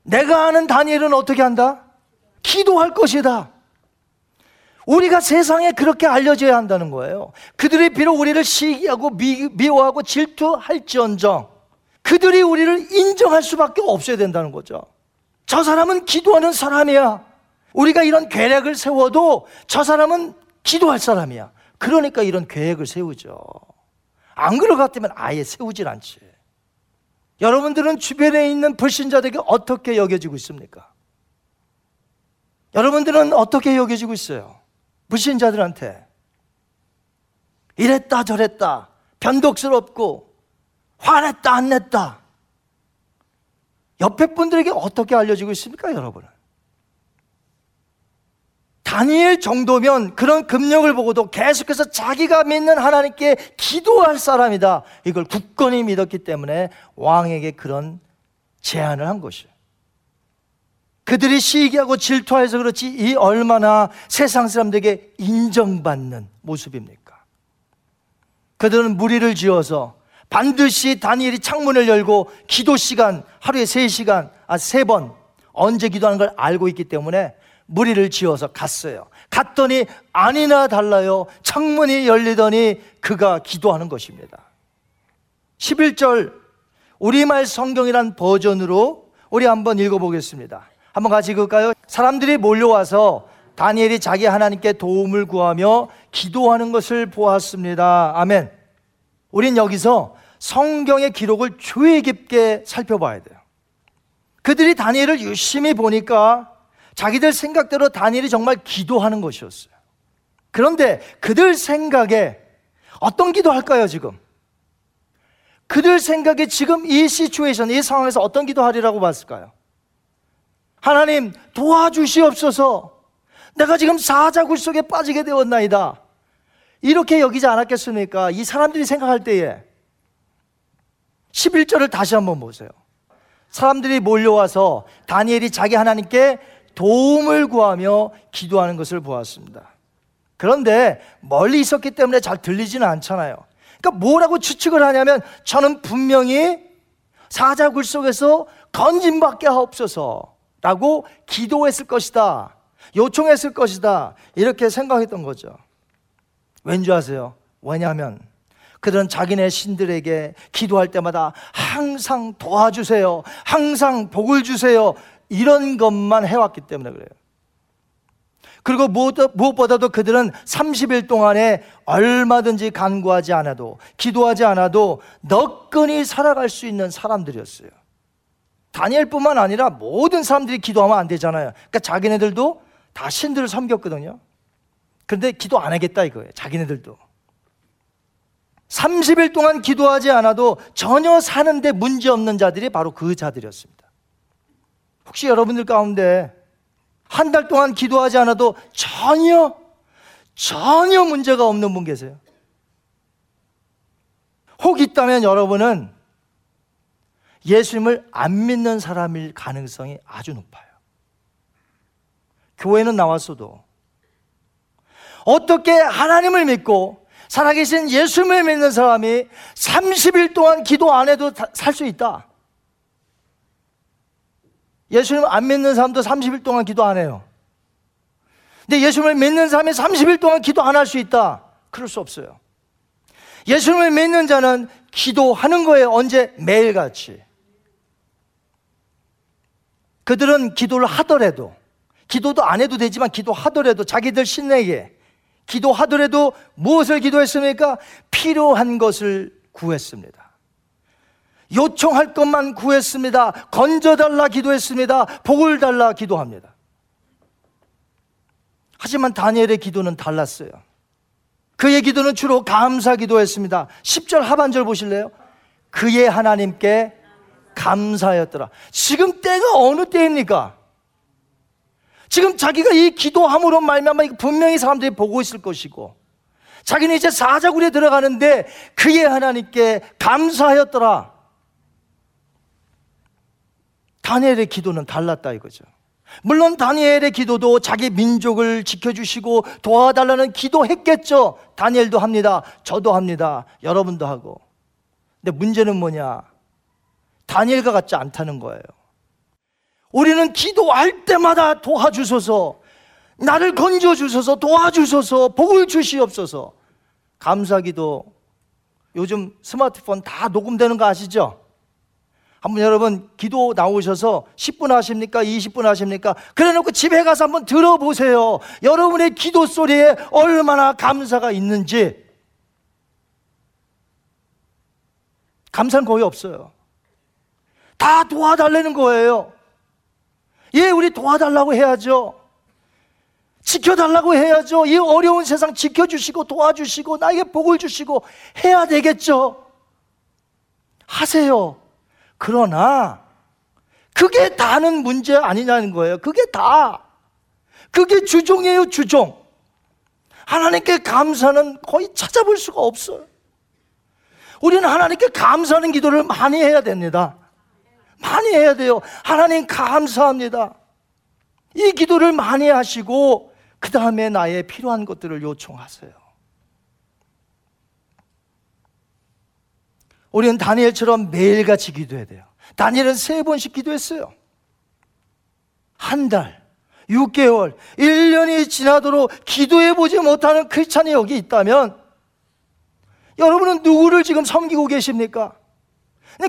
내가 아는 다니엘은 어떻게 한다? 기도할 것이다. 우리가 세상에 그렇게 알려져야 한다는 거예요. 그들이 비록 우리를 시기하고 미, 미워하고 질투할지언정 그들이 우리를 인정할 수밖에 없어야 된다는 거죠. 저 사람은 기도하는 사람이야. 우리가 이런 계획을 세워도 저 사람은 기도할 사람이야. 그러니까 이런 계획을 세우죠. 안 같으면 아예 세우질 않지. 여러분들은 주변에 있는 불신자들에게 어떻게 여겨지고 있습니까? 여러분들은 어떻게 여겨지고 있어요? 불신자들한테. 이랬다 저랬다. 변덕스럽고 화냈다 안 냈다. 옆에 분들에게 어떻게 알려지고 있습니까, 여러분은? 다니엘 정도면 그런 금력을 보고도 계속해서 자기가 믿는 하나님께 기도할 사람이다. 이걸 굳건히 믿었기 때문에 왕에게 그런 제안을 한 것이에요. 그들이 시기하고 질투해서 그렇지 이 얼마나 세상 사람들에게 인정받는 모습입니까? 그들은 무리를 지어서 반드시 다니엘이 창문을 열고 기도 시간 하루에 세 시간 아 세 번 언제 기도하는 걸 알고 있기 때문에 무리를 지어서 갔어요. 갔더니 아니나 달라요. 창문이 열리더니 그가 기도하는 것입니다. 11절 우리말 성경이란 버전으로 우리 한번 읽어보겠습니다. 한번 같이 읽을까요? 사람들이 몰려와서 다니엘이 자기 하나님께 도움을 구하며 기도하는 것을 보았습니다. 아멘. 우린 여기서 성경의 기록을 주의 깊게 살펴봐야 돼요. 그들이 다니엘을 유심히 보니까 자기들 생각대로 다니엘이 정말 기도하는 것이었어요. 그런데 그들 생각에 어떤 기도 할까요, 지금? 그들 생각에 지금 이 시츄에이션, 이 상황에서 어떤 기도 하리라고 봤을까요? 하나님 도와주시옵소서. 내가 지금 사자굴 속에 빠지게 되었나이다. 이렇게 여기지 않았겠습니까? 이 사람들이 생각할 때에 11절을 다시 한번 보세요. 사람들이 몰려와서 다니엘이 자기 하나님께 도움을 구하며 기도하는 것을 보았습니다. 그런데 멀리 있었기 때문에 잘 들리지는 않잖아요. 그러니까 뭐라고 추측을 하냐면 저는 분명히 사자굴 속에서 건진밖에 없어서라고 기도했을 것이다. 요청했을 것이다. 이렇게 생각했던 거죠. 왠지 아세요? 왜냐하면 그들은 자기네 신들에게 기도할 때마다 항상 도와주세요. 항상 복을 주세요. 이런 것만 해왔기 때문에 그래요. 그리고 무엇보다도 그들은 30일 동안에 얼마든지 간구하지 않아도, 기도하지 않아도 너끈히 살아갈 수 있는 사람들이었어요. 다니엘뿐만 아니라 모든 사람들이 기도하면 안 되잖아요. 그러니까 자기네들도 다 신들을 섬겼거든요. 그런데 기도 안 하겠다 이거예요. 자기네들도. 30일 동안 기도하지 않아도 전혀 사는데 문제 없는 자들이 바로 그 자들이었습니다. 혹시 여러분들 가운데 한 달 동안 기도하지 않아도 전혀, 전혀 문제가 없는 분 계세요? 혹 있다면 여러분은 예수님을 안 믿는 사람일 가능성이 아주 높아요. 교회는 나왔어도 어떻게 하나님을 믿고 살아계신 예수님을 믿는 사람이 30일 동안 기도 안 해도 살 수 있다. 예수님 안 믿는 사람도 30일 동안 기도 안 해요. 근데 예수님을 믿는 사람이 30일 동안 기도 안 할 수 있다. 그럴 수 없어요. 예수님을 믿는 자는 기도하는 거예요. 언제? 매일같이. 그들은 기도를 하더라도, 기도도 안 해도 되지만 기도하더라도 자기들 신내게 기도하더라도 무엇을 기도했습니까? 필요한 것을 구했습니다. 요청할 것만 구했습니다. 건져달라 기도했습니다. 복을 달라 기도합니다. 하지만 다니엘의 기도는 달랐어요. 그의 기도는 주로 감사 기도했습니다. 10절 하반절 보실래요? 그의 하나님께 감사였더라. 지금 때가 어느 때입니까? 지금 자기가 이 기도함으로 말미암아 분명히 사람들이 보고 있을 것이고 자기는 이제 사자굴에 들어가는데 그의 하나님께 감사하였더라. 다니엘의 기도는 달랐다 이거죠. 물론 다니엘의 기도도 자기 민족을 지켜주시고 도와달라는 기도했겠죠. 다니엘도 합니다. 저도 합니다. 여러분도 하고. 근데 문제는 뭐냐? 다니엘과 같지 않다는 거예요. 우리는 기도할 때마다 도와주소서, 나를 건져주소서, 도와주소서, 복을 주시옵소서. 감사 기도 요즘 스마트폰 다 녹음되는 거 아시죠? 한번 여러분 기도 나오셔서 10분 하십니까? 20분 하십니까? 그래 놓고 집에 가서 한번 들어보세요. 여러분의 기도 소리에 얼마나 감사가 있는지. 감사는 거의 없어요. 다 도와달라는 거예요. 예, 우리 도와달라고 해야죠. 지켜달라고 해야죠. 이 어려운 세상 지켜주시고 도와주시고 나에게 복을 주시고 해야 되겠죠. 하세요. 그러나 그게 다는 문제 아니냐는 거예요. 그게 다. 그게 주종이에요, 주종. 하나님께 감사는 거의 찾아볼 수가 없어요. 우리는 하나님께 감사하는 기도를 많이 해야 됩니다. 많이 해야 돼요. 하나님 감사합니다. 이 기도를 많이 하시고 그 다음에 나의 필요한 것들을 요청하세요. 우리는 다니엘처럼 매일같이 기도해야 돼요. 다니엘은 세 번씩 기도했어요. 한 달, 6개월, 1년이 지나도록 기도해보지 못하는 크리스찬이 여기 있다면 여러분은 누구를 지금 섬기고 계십니까?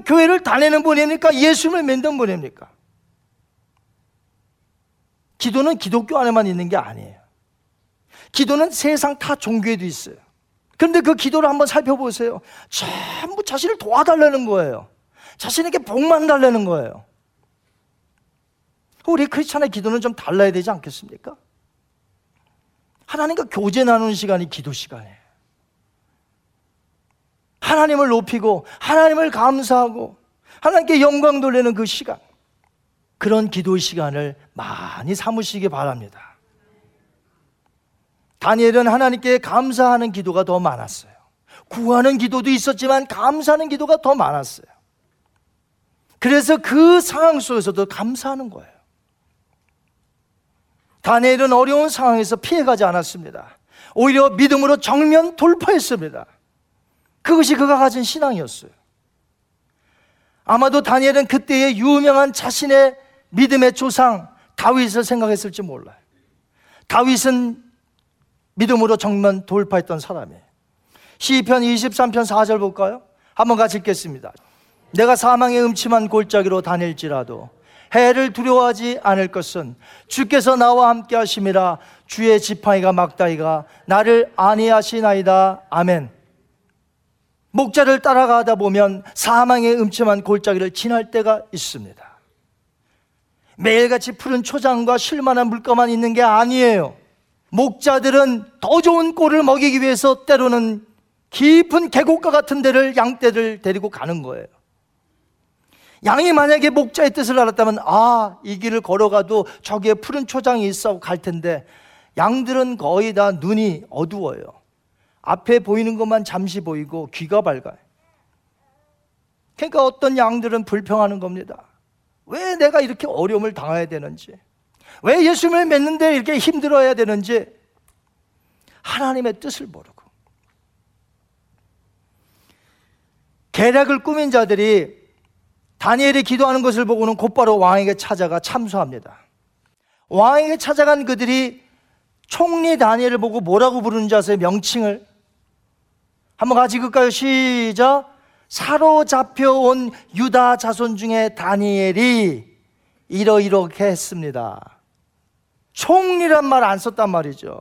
교회를 다니는 분입니까? 예수님을 믿는 분입니까? 기도는 기독교 안에만 있는 게 아니에요. 기도는 세상 타 종교에도 있어요. 그런데 그 기도를 한번 살펴보세요. 전부 자신을 도와달라는 거예요. 자신에게 복만 달라는 거예요. 우리 크리스찬의 기도는 좀 달라야 되지 않겠습니까? 하나님과 교제 나누는 시간이 기도 시간이에요. 하나님을 높이고 하나님을 감사하고 하나님께 영광 돌리는 그 시간 그런 기도 시간을 많이 삼으시기 바랍니다. 다니엘은 하나님께 감사하는 기도가 더 많았어요. 구하는 기도도 있었지만 감사하는 기도가 더 많았어요. 그래서 그 상황 속에서도 감사하는 거예요. 다니엘은 어려운 상황에서 피해가지 않았습니다. 오히려 믿음으로 정면 돌파했습니다. 그것이 그가 가진 신앙이었어요. 아마도 다니엘은 그때의 유명한 자신의 믿음의 조상 다윗을 생각했을지 몰라요. 다윗은 믿음으로 정면 돌파했던 사람이에요. 시편 23편 4절 볼까요? 한번 같이 읽겠습니다. 내가 사망의 음침한 골짜기로 다닐지라도 해를 두려워하지 않을 것은 주께서 나와 함께 하심이라 주의 지팡이가 막다이가 나를 안위하시나이다. 아멘. 목자를 따라가다 보면 사망의 음침한 골짜기를 지날 때가 있습니다. 매일같이 푸른 초장과 쉴만한 물가만 있는 게 아니에요. 목자들은 더 좋은 꼴을 먹이기 위해서 때로는 깊은 계곡과 같은 데를 양떼를 데리고 가는 거예요. 양이 만약에 목자의 뜻을 알았다면 아, 이 길을 걸어가도 저기에 푸른 초장이 있어 갈 텐데 양들은 거의 다 눈이 어두워요. 앞에 보이는 것만 잠시 보이고 귀가 밝아요. 그러니까 어떤 양들은 불평하는 겁니다. 왜 내가 이렇게 어려움을 당해야 되는지. 왜 예수님을 믿는데 이렇게 힘들어야 되는지 하나님의 뜻을 모르고 계략을 꾸민 자들이 다니엘이 기도하는 것을 보고는 곧바로 왕에게 찾아가 참소합니다. 왕에게 찾아간 그들이 총리 다니엘을 보고 뭐라고 부르는지 아세요? 명칭을 한번 같이 읽을까요? 시작 사로잡혀 온 유다 자손 중에 다니엘이 이러이렇게 했습니다. 총리란 말 안 썼단 말이죠.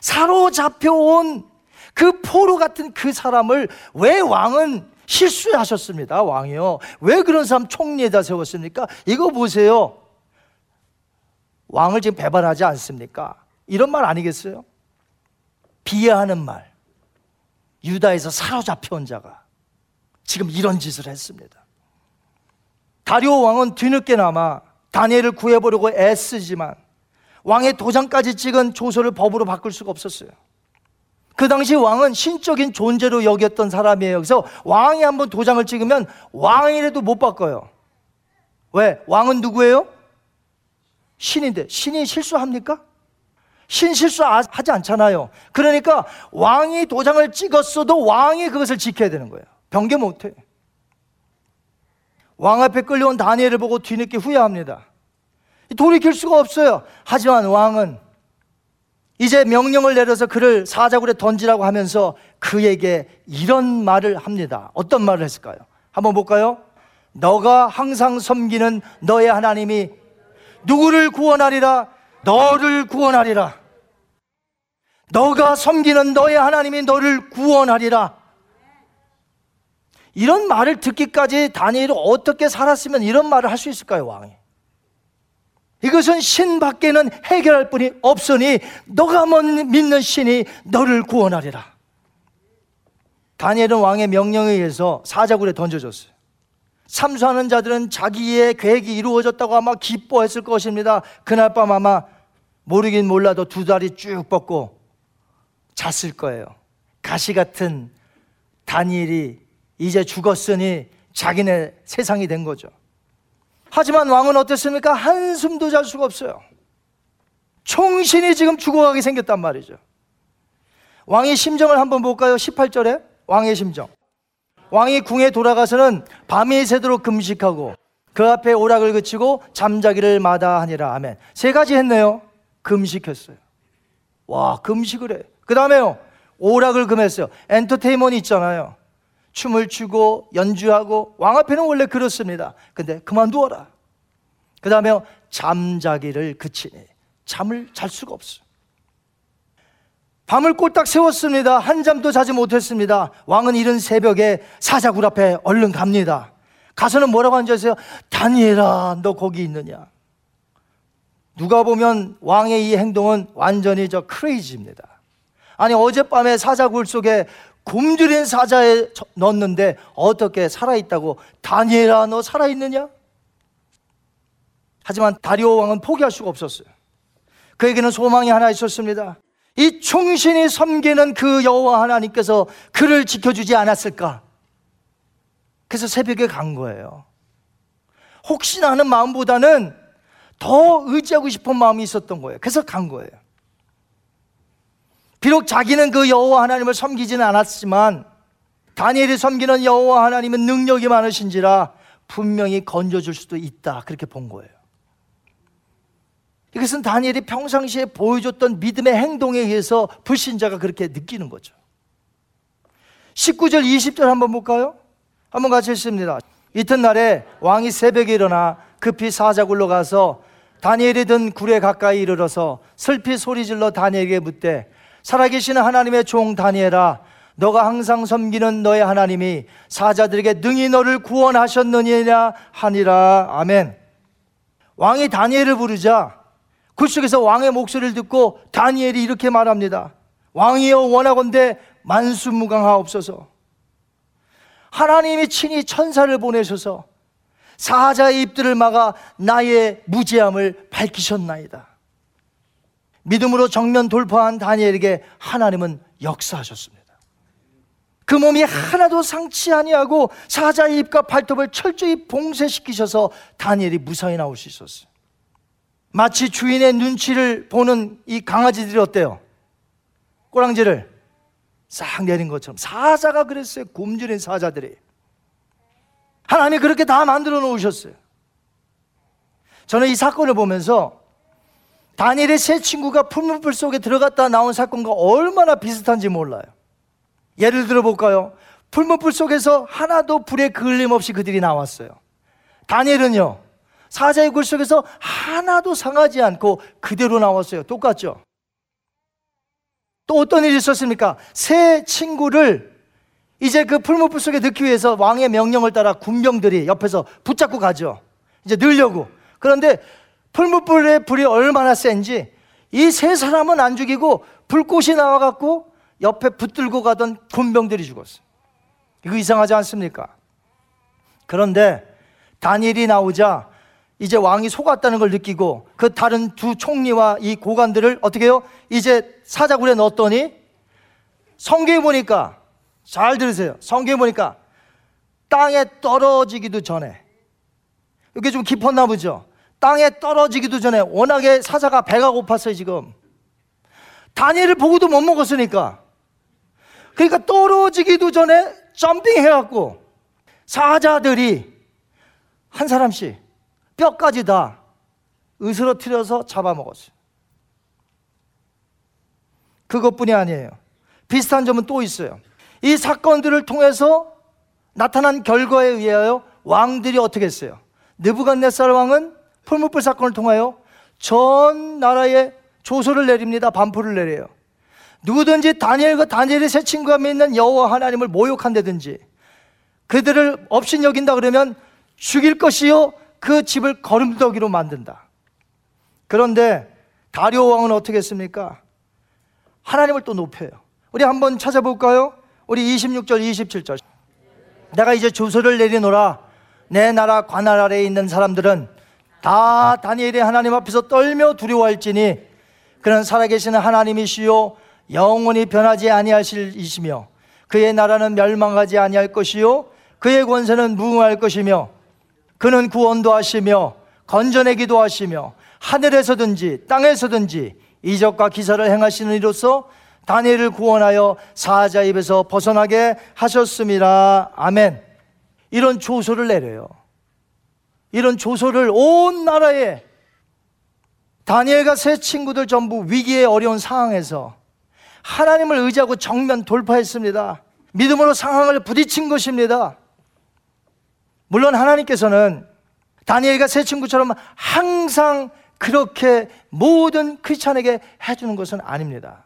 사로잡혀 온 그 포로 같은 그 사람을 왜 왕은 실수하셨습니다. 왕이요. 왜 그런 사람 총리에다 세웠습니까? 이거 보세요. 왕을 지금 배반하지 않습니까? 이런 말 아니겠어요? 비하하는 말. 유다에서 사로잡혀 온 자가 지금 이런 짓을 했습니다. 다리오 왕은 뒤늦게나마 다니엘을 구해보려고 애쓰지만 왕의 도장까지 찍은 조서를 법으로 바꿀 수가 없었어요. 그 당시 왕은 신적인 존재로 여겼던 사람이에요. 그래서 왕이 한번 도장을 찍으면 왕이라도 못 바꿔요. 왜? 왕은 누구예요? 신인데 신이 실수합니까? 신 실수 하지 않잖아요. 그러니까 왕이 도장을 찍었어도 왕이 그것을 지켜야 되는 거예요. 변개 못해. 왕 앞에 끌려온 다니엘을 보고 뒤늦게 후회합니다. 돌이킬 수가 없어요. 하지만 왕은 이제 명령을 내려서 그를 사자굴에 던지라고 하면서 그에게 이런 말을 합니다. 어떤 말을 했을까요? 한번 볼까요? 너가 항상 섬기는 너의 하나님이 누구를 구원하리라? 너를 구원하리라. 너가 섬기는 너의 하나님이 너를 구원하리라. 이런 말을 듣기까지 다니엘이 어떻게 살았으면 이런 말을 할 수 있을까요, 왕이? 이것은 신 밖에는 해결할 분이 없으니 너가 믿는 신이 너를 구원하리라. 다니엘은 왕의 명령에 의해서 사자굴에 던져졌어요. 참수하는 자들은 자기의 계획이 이루어졌다고 아마 기뻐했을 것입니다. 그날 밤 아마 모르긴 몰라도 두 다리 쭉 뻗고 잤을 거예요. 가시 같은 다니엘이 이제 죽었으니 자기네 세상이 된 거죠. 하지만 왕은 어땠습니까? 한숨도 잘 수가 없어요. 총신이 지금 죽어가게 생겼단 말이죠. 왕의 심정을 한번 볼까요? 18절에 왕의 심정. 왕이 궁에 돌아가서는 밤이 새도록 금식하고 그 앞에 오락을 그치고 잠자기를 마다하니라. 아멘. 세 가지 했네요. 금식했어요. 와, 금식을 해. 그 다음에요. 오락을 금했어요. 엔터테인먼트 있잖아요. 춤을 추고 연주하고 왕 앞에는 원래 그렇습니다. 근데 그만두어라. 그 다음에 잠자기를 그치니 잠을 잘 수가 없어. 밤을 꼴딱 세웠습니다. 한 잠도 자지 못했습니다. 왕은 이른 새벽에 사자굴 앞에 얼른 갑니다. 가서는 뭐라고 앉아있어요? 다니엘아, 너 거기 있느냐? 누가 보면 왕의 이 행동은 완전히 저 크레이지입니다. 아니, 어젯밤에 사자굴 속에 굶주린 사자에 넣었는데 어떻게 살아있다고 다니엘아 너 살아있느냐? 하지만 다리오 왕은 포기할 수가 없었어요. 그에게는 소망이 하나 있었습니다. 이 충신이 섬기는 그 여호와 하나님께서 그를 지켜주지 않았을까? 그래서 새벽에 간 거예요. 혹시나 하는 마음보다는 더 의지하고 싶은 마음이 있었던 거예요. 그래서 간 거예요. 비록 자기는 그 여호와 하나님을 섬기지는 않았지만 다니엘이 섬기는 여호와 하나님은 능력이 많으신지라 분명히 건져줄 수도 있다. 그렇게 본 거예요. 이것은 다니엘이 평상시에 보여줬던 믿음의 행동에 의해서 불신자가 그렇게 느끼는 거죠. 19절, 20절 한번 볼까요? 한번 같이 읽습니다. 이튿날에 왕이 새벽에 일어나 급히 사자굴로 가서 다니엘이 든 굴에 가까이 이르러서 슬피 소리질러 다니엘에게 묻되 살아계시는 하나님의 종 다니엘아 너가 항상 섬기는 너의 하나님이 사자들에게 능히 너를 구원하셨느냐 하니라. 아멘. 왕이 다니엘을 부르자 굴 속에서 왕의 목소리를 듣고 다니엘이 이렇게 말합니다. 왕이여 원하건대 만수무강하옵소서. 하나님이 친히 천사를 보내셔서 사자의 입들을 막아 나의 무죄함을 밝히셨나이다 믿음으로 정면 돌파한 다니엘에게 하나님은 역사하셨습니다. 그 몸이 하나도 상치 아니하고 사자의 입과 발톱을 철저히 봉쇄시키셔서 다니엘이 무사히 나올 수 있었어요. 마치 주인의 눈치를 보는 이 강아지들이 어때요? 꼬랑지를 싹 내린 것처럼 사자가 그랬어요. 굶주린 사자들이. 하나님이 그렇게 다 만들어 놓으셨어요. 저는 이 사건을 보면서 다니엘의 세 친구가 풀무불 속에 들어갔다 나온 사건과 얼마나 비슷한지 몰라요. 예를 들어 볼까요? 풀무불 속에서 하나도 불에 그을림 없이 그들이 나왔어요. 다니엘은요, 사자의 굴 속에서 하나도 상하지 않고 그대로 나왔어요. 똑같죠? 또 어떤 일이 있었습니까? 새 친구를 이제 그 풀무불 속에 넣기 위해서 왕의 명령을 따라 군병들이 옆에서 붙잡고 가죠. 이제 넣으려고. 그런데 풀무불의 불이 얼마나 센지 이 세 사람은 안 죽이고 불꽃이 나와갖고 옆에 붙들고 가던 군병들이 죽었어요. 이거 이상하지 않습니까? 그런데 다니엘이 나오자 이제 왕이 속았다는 걸 느끼고 그 다른 두 총리와 이 고관들을 어떻게 해요? 이제 사자굴에 넣었더니 성경에 보니까 잘 들으세요. 성경에 보니까 땅에 떨어지기도 전에 이게 좀 깊었나 보죠. 땅에 떨어지기도 전에 워낙에 사자가 배가 고팠어요 지금. 다니엘을 보고도 못 먹었으니까. 그러니까 떨어지기도 전에 점핑 해갖고 사자들이 한 사람씩 뼈까지 다 으스러뜨려서 잡아먹었어요. 그것뿐이 아니에요. 비슷한 점은 또 있어요. 이 사건들을 통해서 나타난 결과에 의하여 왕들이 어떻게 했어요? 느부갓네살 왕은 풀무불 사건을 통하여 전 나라에 조소를 내립니다. 반포를 내려요. 누구든지 다니엘과 다니엘의 새 친구가 믿는 여호와 하나님을 모욕한다든지 그들을 없인 여긴다 그러면 죽일 것이요 그 집을 거름더기로 만든다. 그런데 다리오 왕은 어떻게 했습니까? 하나님을 또 높여요. 우리 한번 찾아볼까요? 우리 26절, 27절. 내가 이제 조서를 내리노라. 내 나라 관할 아래에 있는 사람들은 다 다니엘의 하나님 앞에서 떨며 두려워할지니 그는 살아계시는 하나님이시요 영원히 변하지 아니하실 이시며 그의 나라는 멸망하지 아니할 것이요 그의 권세는 무궁할 것이며 그는 구원도 하시며 건져내기도 하시며 하늘에서든지 땅에서든지 이적과 기사를 행하시는 이로써 다니엘을 구원하여 사자 입에서 벗어나게 하셨습니다. 아멘. 이런 조소를 내려요. 이런 조소를 온 나라에 다니엘과 세 친구들 전부 위기의 어려운 상황에서 하나님을 의지하고 정면 돌파했습니다. 믿음으로 상황을 부딪힌 것입니다. 물론 하나님께서는 다니엘과 세 친구처럼 항상 그렇게 모든 크리스찬에게 해주는 것은 아닙니다.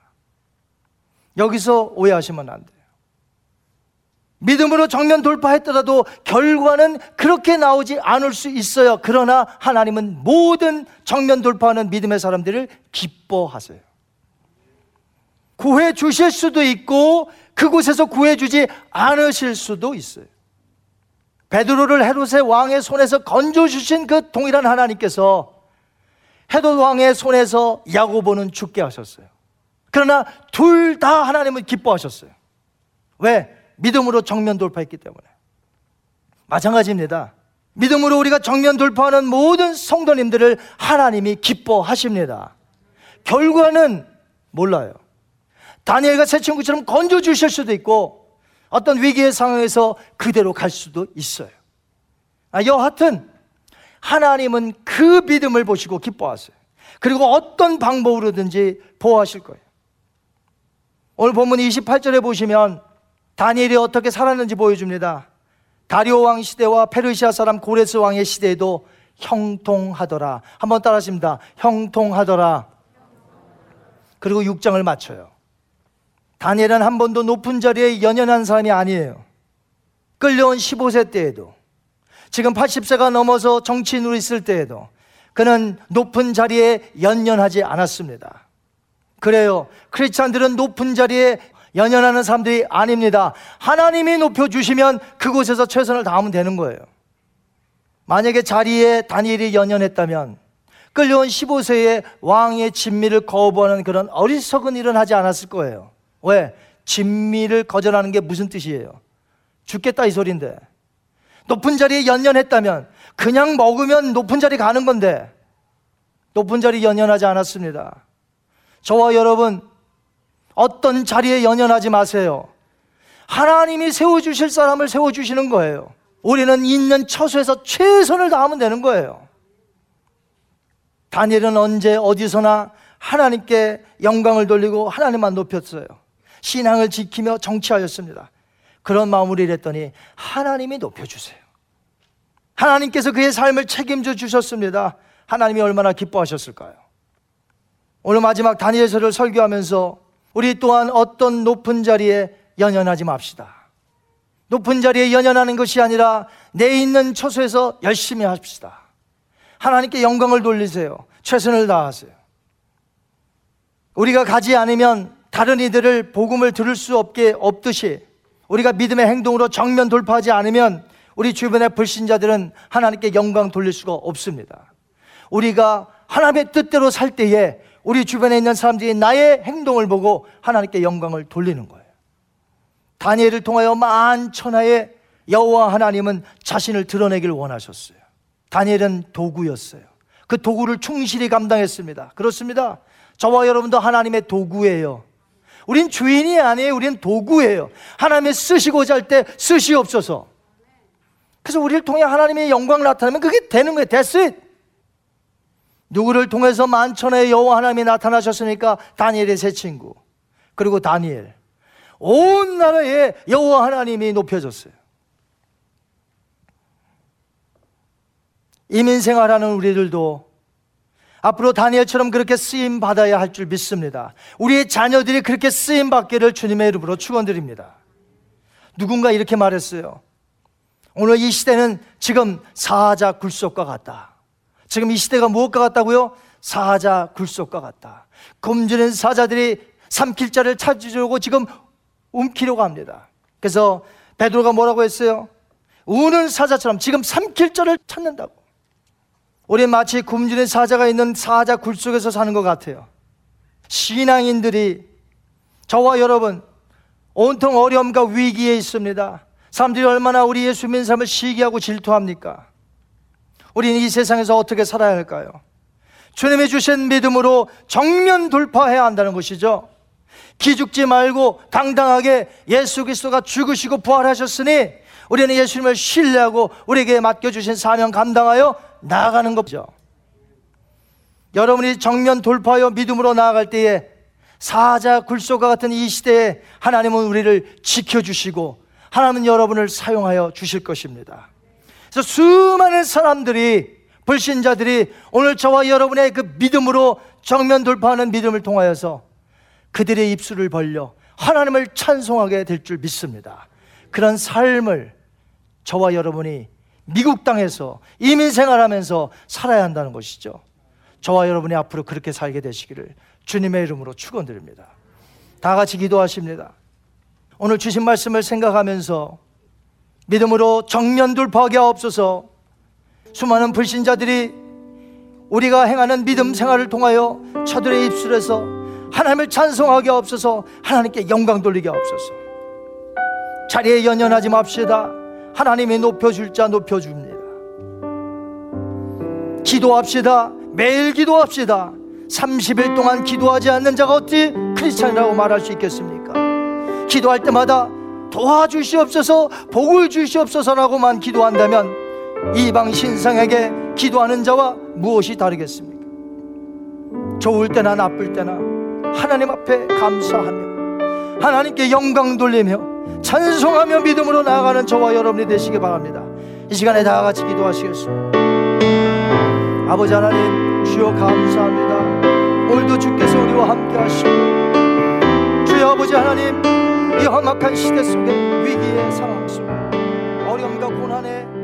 여기서 오해하시면 안 돼요. 믿음으로 정면 돌파했더라도 결과는 그렇게 나오지 않을 수 있어요. 그러나 하나님은 모든 정면 돌파하는 믿음의 사람들을 기뻐하세요. 구해 주실 수도 있고 그곳에서 구해 주지 않으실 수도 있어요. 베드로를 헤롯의 왕의 손에서 건져 주신 그 동일한 하나님께서 헤롯 왕의 손에서 야고보는 죽게 하셨어요. 그러나 둘 다 하나님은 기뻐하셨어요. 왜? 믿음으로 정면 돌파했기 때문에. 마찬가지입니다. 믿음으로 우리가 정면 돌파하는 모든 성도님들을 하나님이 기뻐하십니다. 결과는 몰라요. 다니엘과 새 친구처럼 건져 주실 수도 있고 어떤 위기의 상황에서 그대로 갈 수도 있어요. 아, 여하튼 하나님은 그 믿음을 보시고 기뻐하세요. 그리고 어떤 방법으로든지 보호하실 거예요. 오늘 본문 28절에 보시면 다니엘이 어떻게 살았는지 보여줍니다. 다리오 왕 시대와 페르시아 사람 고레스 왕의 시대에도 형통하더라. 한번 따라하십니다. 형통하더라. 그리고 6장을 맞춰요. 다니엘은 한 번도 높은 자리에 연연한 사람이 아니에요. 끌려온 15세 때에도, 지금 80세가 넘어서 정치인으로 있을 때에도 그는 높은 자리에 연연하지 않았습니다. 그래요. 크리스찬들은 높은 자리에 연연하는 사람들이 아닙니다. 하나님이 높여주시면 그곳에서 최선을 다하면 되는 거예요. 만약에 자리에 다니엘이 연연했다면 끌려온 15세의 왕의 진미를 거부하는 그런 어리석은 일은 하지 않았을 거예요. 왜? 진미를 거절하는 게 무슨 뜻이에요? 죽겠다 이 소리인데. 높은 자리에 연연했다면 그냥 먹으면 높은 자리 가는 건데 높은 자리 연연하지 않았습니다. 저와 여러분 어떤 자리에 연연하지 마세요. 하나님이 세워주실 사람을 세워주시는 거예요. 우리는 있는 처소에서 최선을 다하면 되는 거예요. 다니엘은 언제 어디서나 하나님께 영광을 돌리고 하나님만 높였어요. 신앙을 지키며 정치하였습니다. 그런 마음으로 일했더니 하나님이 높여주세요. 하나님께서 그의 삶을 책임져 주셨습니다. 하나님이 얼마나 기뻐하셨을까요? 오늘 마지막 다니엘서를 설교하면서 우리 또한 어떤 높은 자리에 연연하지 맙시다. 높은 자리에 연연하는 것이 아니라 내 있는 처소에서 열심히 합시다. 하나님께 영광을 돌리세요. 최선을 다하세요. 우리가 가지 않으면 다른 이들을 복음을 들을 수 없게 없듯이 우리가 믿음의 행동으로 정면 돌파하지 않으면 우리 주변의 불신자들은 하나님께 영광 돌릴 수가 없습니다. 우리가 하나님의 뜻대로 살 때에 우리 주변에 있는 사람들이 나의 행동을 보고 하나님께 영광을 돌리는 거예요. 다니엘을 통하여 만천하의 여호와 하나님은 자신을 드러내길 원하셨어요. 다니엘은 도구였어요. 그 도구를 충실히 감당했습니다. 그렇습니다. 저와 여러분도 하나님의 도구예요. 우린 주인이 아니에요. 우린 도구예요. 하나님의 쓰시고자 할 때 쓰시옵소서. 그래서 우리를 통해 하나님의 영광 나타나면 그게 되는 거예요. That's it. 누구를 통해서 만천의 여호와 하나님이 나타나셨으니까 다니엘의 새 친구 그리고 다니엘 온 나라에 여호와 하나님이 높여졌어요. 이민 생활하는 우리들도 앞으로 다니엘처럼 그렇게 쓰임 받아야 할 줄 믿습니다. 우리의 자녀들이 그렇게 쓰임 받기를 주님의 이름으로 축원드립니다. 누군가 이렇게 말했어요. 오늘 이 시대는 지금 사자 굴속과 같다. 지금 이 시대가 무엇과 같다고요? 사자 굴속과 같다. 굶주린 사자들이 삼킬 자를 찾으려고 지금 움키려고 합니다. 그래서 베드로가 뭐라고 했어요? 우는 사자처럼 지금 삼킬 자를 찾는다고. 우리 마치 굶주린 사자가 있는 사자 굴속에서 사는 것 같아요. 신앙인들이 저와 여러분 온통 어려움과 위기에 있습니다. 사람들이 얼마나 우리 예수 믿는 삶을 시기하고 질투합니까? 우리는 이 세상에서 어떻게 살아야 할까요? 주님이 주신 믿음으로 정면 돌파해야 한다는 것이죠. 기죽지 말고 당당하게 예수 그리스도가 죽으시고 부활하셨으니 우리는 예수님을 신뢰하고 우리에게 맡겨주신 사명 감당하여 나아가는 거죠. 여러분이 정면 돌파하여 믿음으로 나아갈 때에 사자 굴소가 같은 이 시대에 하나님은 우리를 지켜주시고 하나님은 여러분을 사용하여 주실 것입니다. 그래서 수많은 사람들이 불신자들이 오늘 저와 여러분의 그 믿음으로 정면 돌파하는 믿음을 통하여서 그들의 입술을 벌려 하나님을 찬송하게 될 줄 믿습니다. 그런 삶을 저와 여러분이 미국 땅에서 이민 생활하면서 살아야 한다는 것이죠. 저와 여러분이 앞으로 그렇게 살게 되시기를 주님의 이름으로 축원드립니다. 다 같이 기도하십니다. 오늘 주신 말씀을 생각하면서 믿음으로 정면 돌파하게 하옵소서 수많은 불신자들이 우리가 행하는 믿음 생활을 통하여 저들의 입술에서 하나님을 찬송하게 하옵소서 하나님께 영광 돌리게 하옵소서 자리에 연연하지 맙시다. 하나님이 높여줄 자 높여줍니다. 기도합시다. 매일 기도합시다. 30일 동안 기도하지 않는 자가 어찌 크리스찬이라고 말할 수 있겠습니까? 기도할 때마다 도와주시옵소서 복을 주시옵소서라고만 기도한다면 이방 신상에게 기도하는 자와 무엇이 다르겠습니까? 좋을 때나 나쁠 때나 하나님 앞에 감사하며 하나님께 영광 돌리며 찬송하며 믿음으로 나아가는 저와 여러분이 되시기 바랍니다. 이 시간에 다 같이 기도하시겠습니다. 아버지 하나님 주여 감사합니다. 오늘도 주께서 우리와 함께 하시고 주여 아버지 하나님 이 험악한 시대 속에 위기의 상황 속에 어려움과 고난의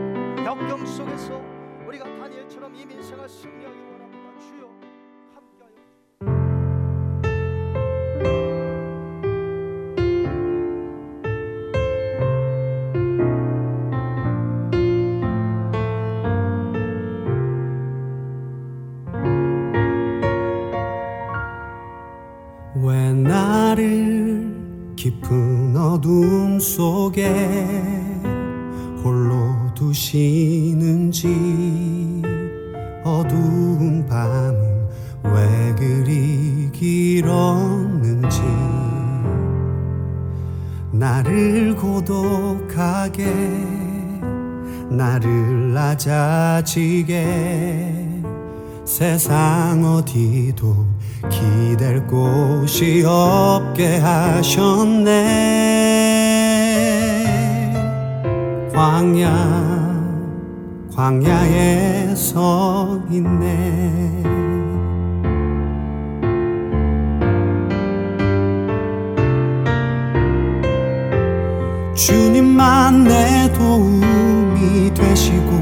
세상 어디도 기댈 곳이 없게 하셨네. 광야 광야에 서 있네. 주님만 내 도움이 되시고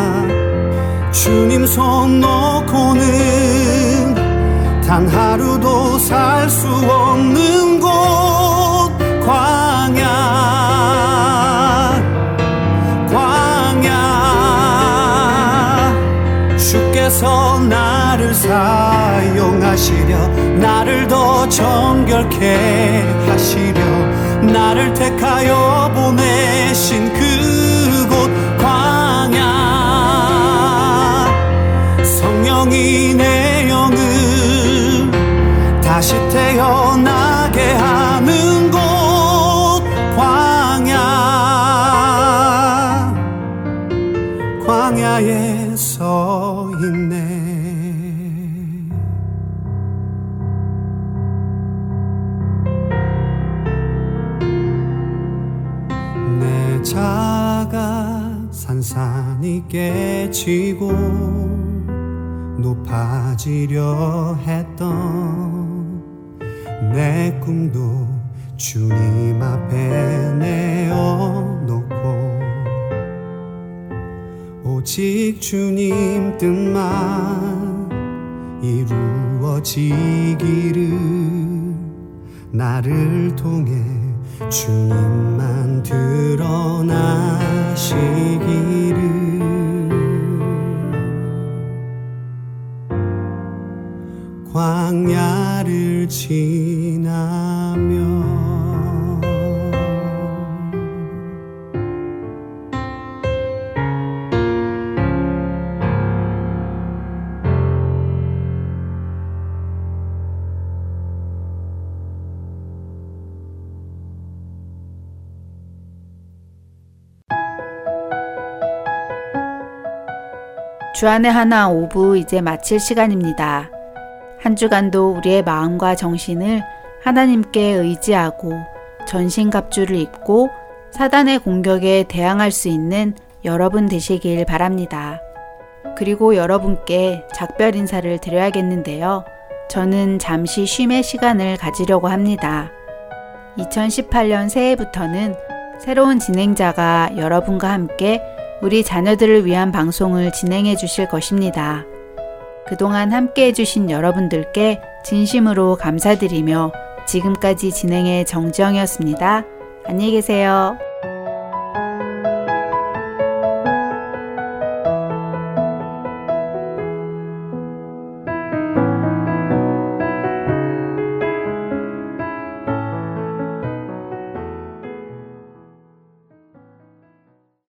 주님 손 놓고는 단 하루도 살 수 없는 곳 광야. 광야. 주께서 나를 사용하시려 나를 더 정결케 하시려 나를 택하여 보내 높아지려 했던 내 꿈도 주님 앞에 내어놓고 오직 주님 뜻만 이루어지기를 나를 통해 주님만 드러나시기를
주안의 하나 오부 이제 마칠 시간입니다. 한 주간도 우리의 마음과 정신을 하나님께 의지하고 전신갑주를 입고 사단의 공격에 대항할 수 있는 여러분 되시길 바랍니다. 그리고 여러분께 작별 인사를 드려야겠는데요. 저는 잠시 쉼의 시간을 가지려고 합니다. 2018년 새해부터는 새로운 진행자가 여러분과 함께 우리 자녀들을 위한 방송을 진행해 주실 것입니다. 그동안 함께 해주신 여러분들께 진심으로 감사드리며 지금까지 진행의 정지영이었습니다. 안녕히 계세요.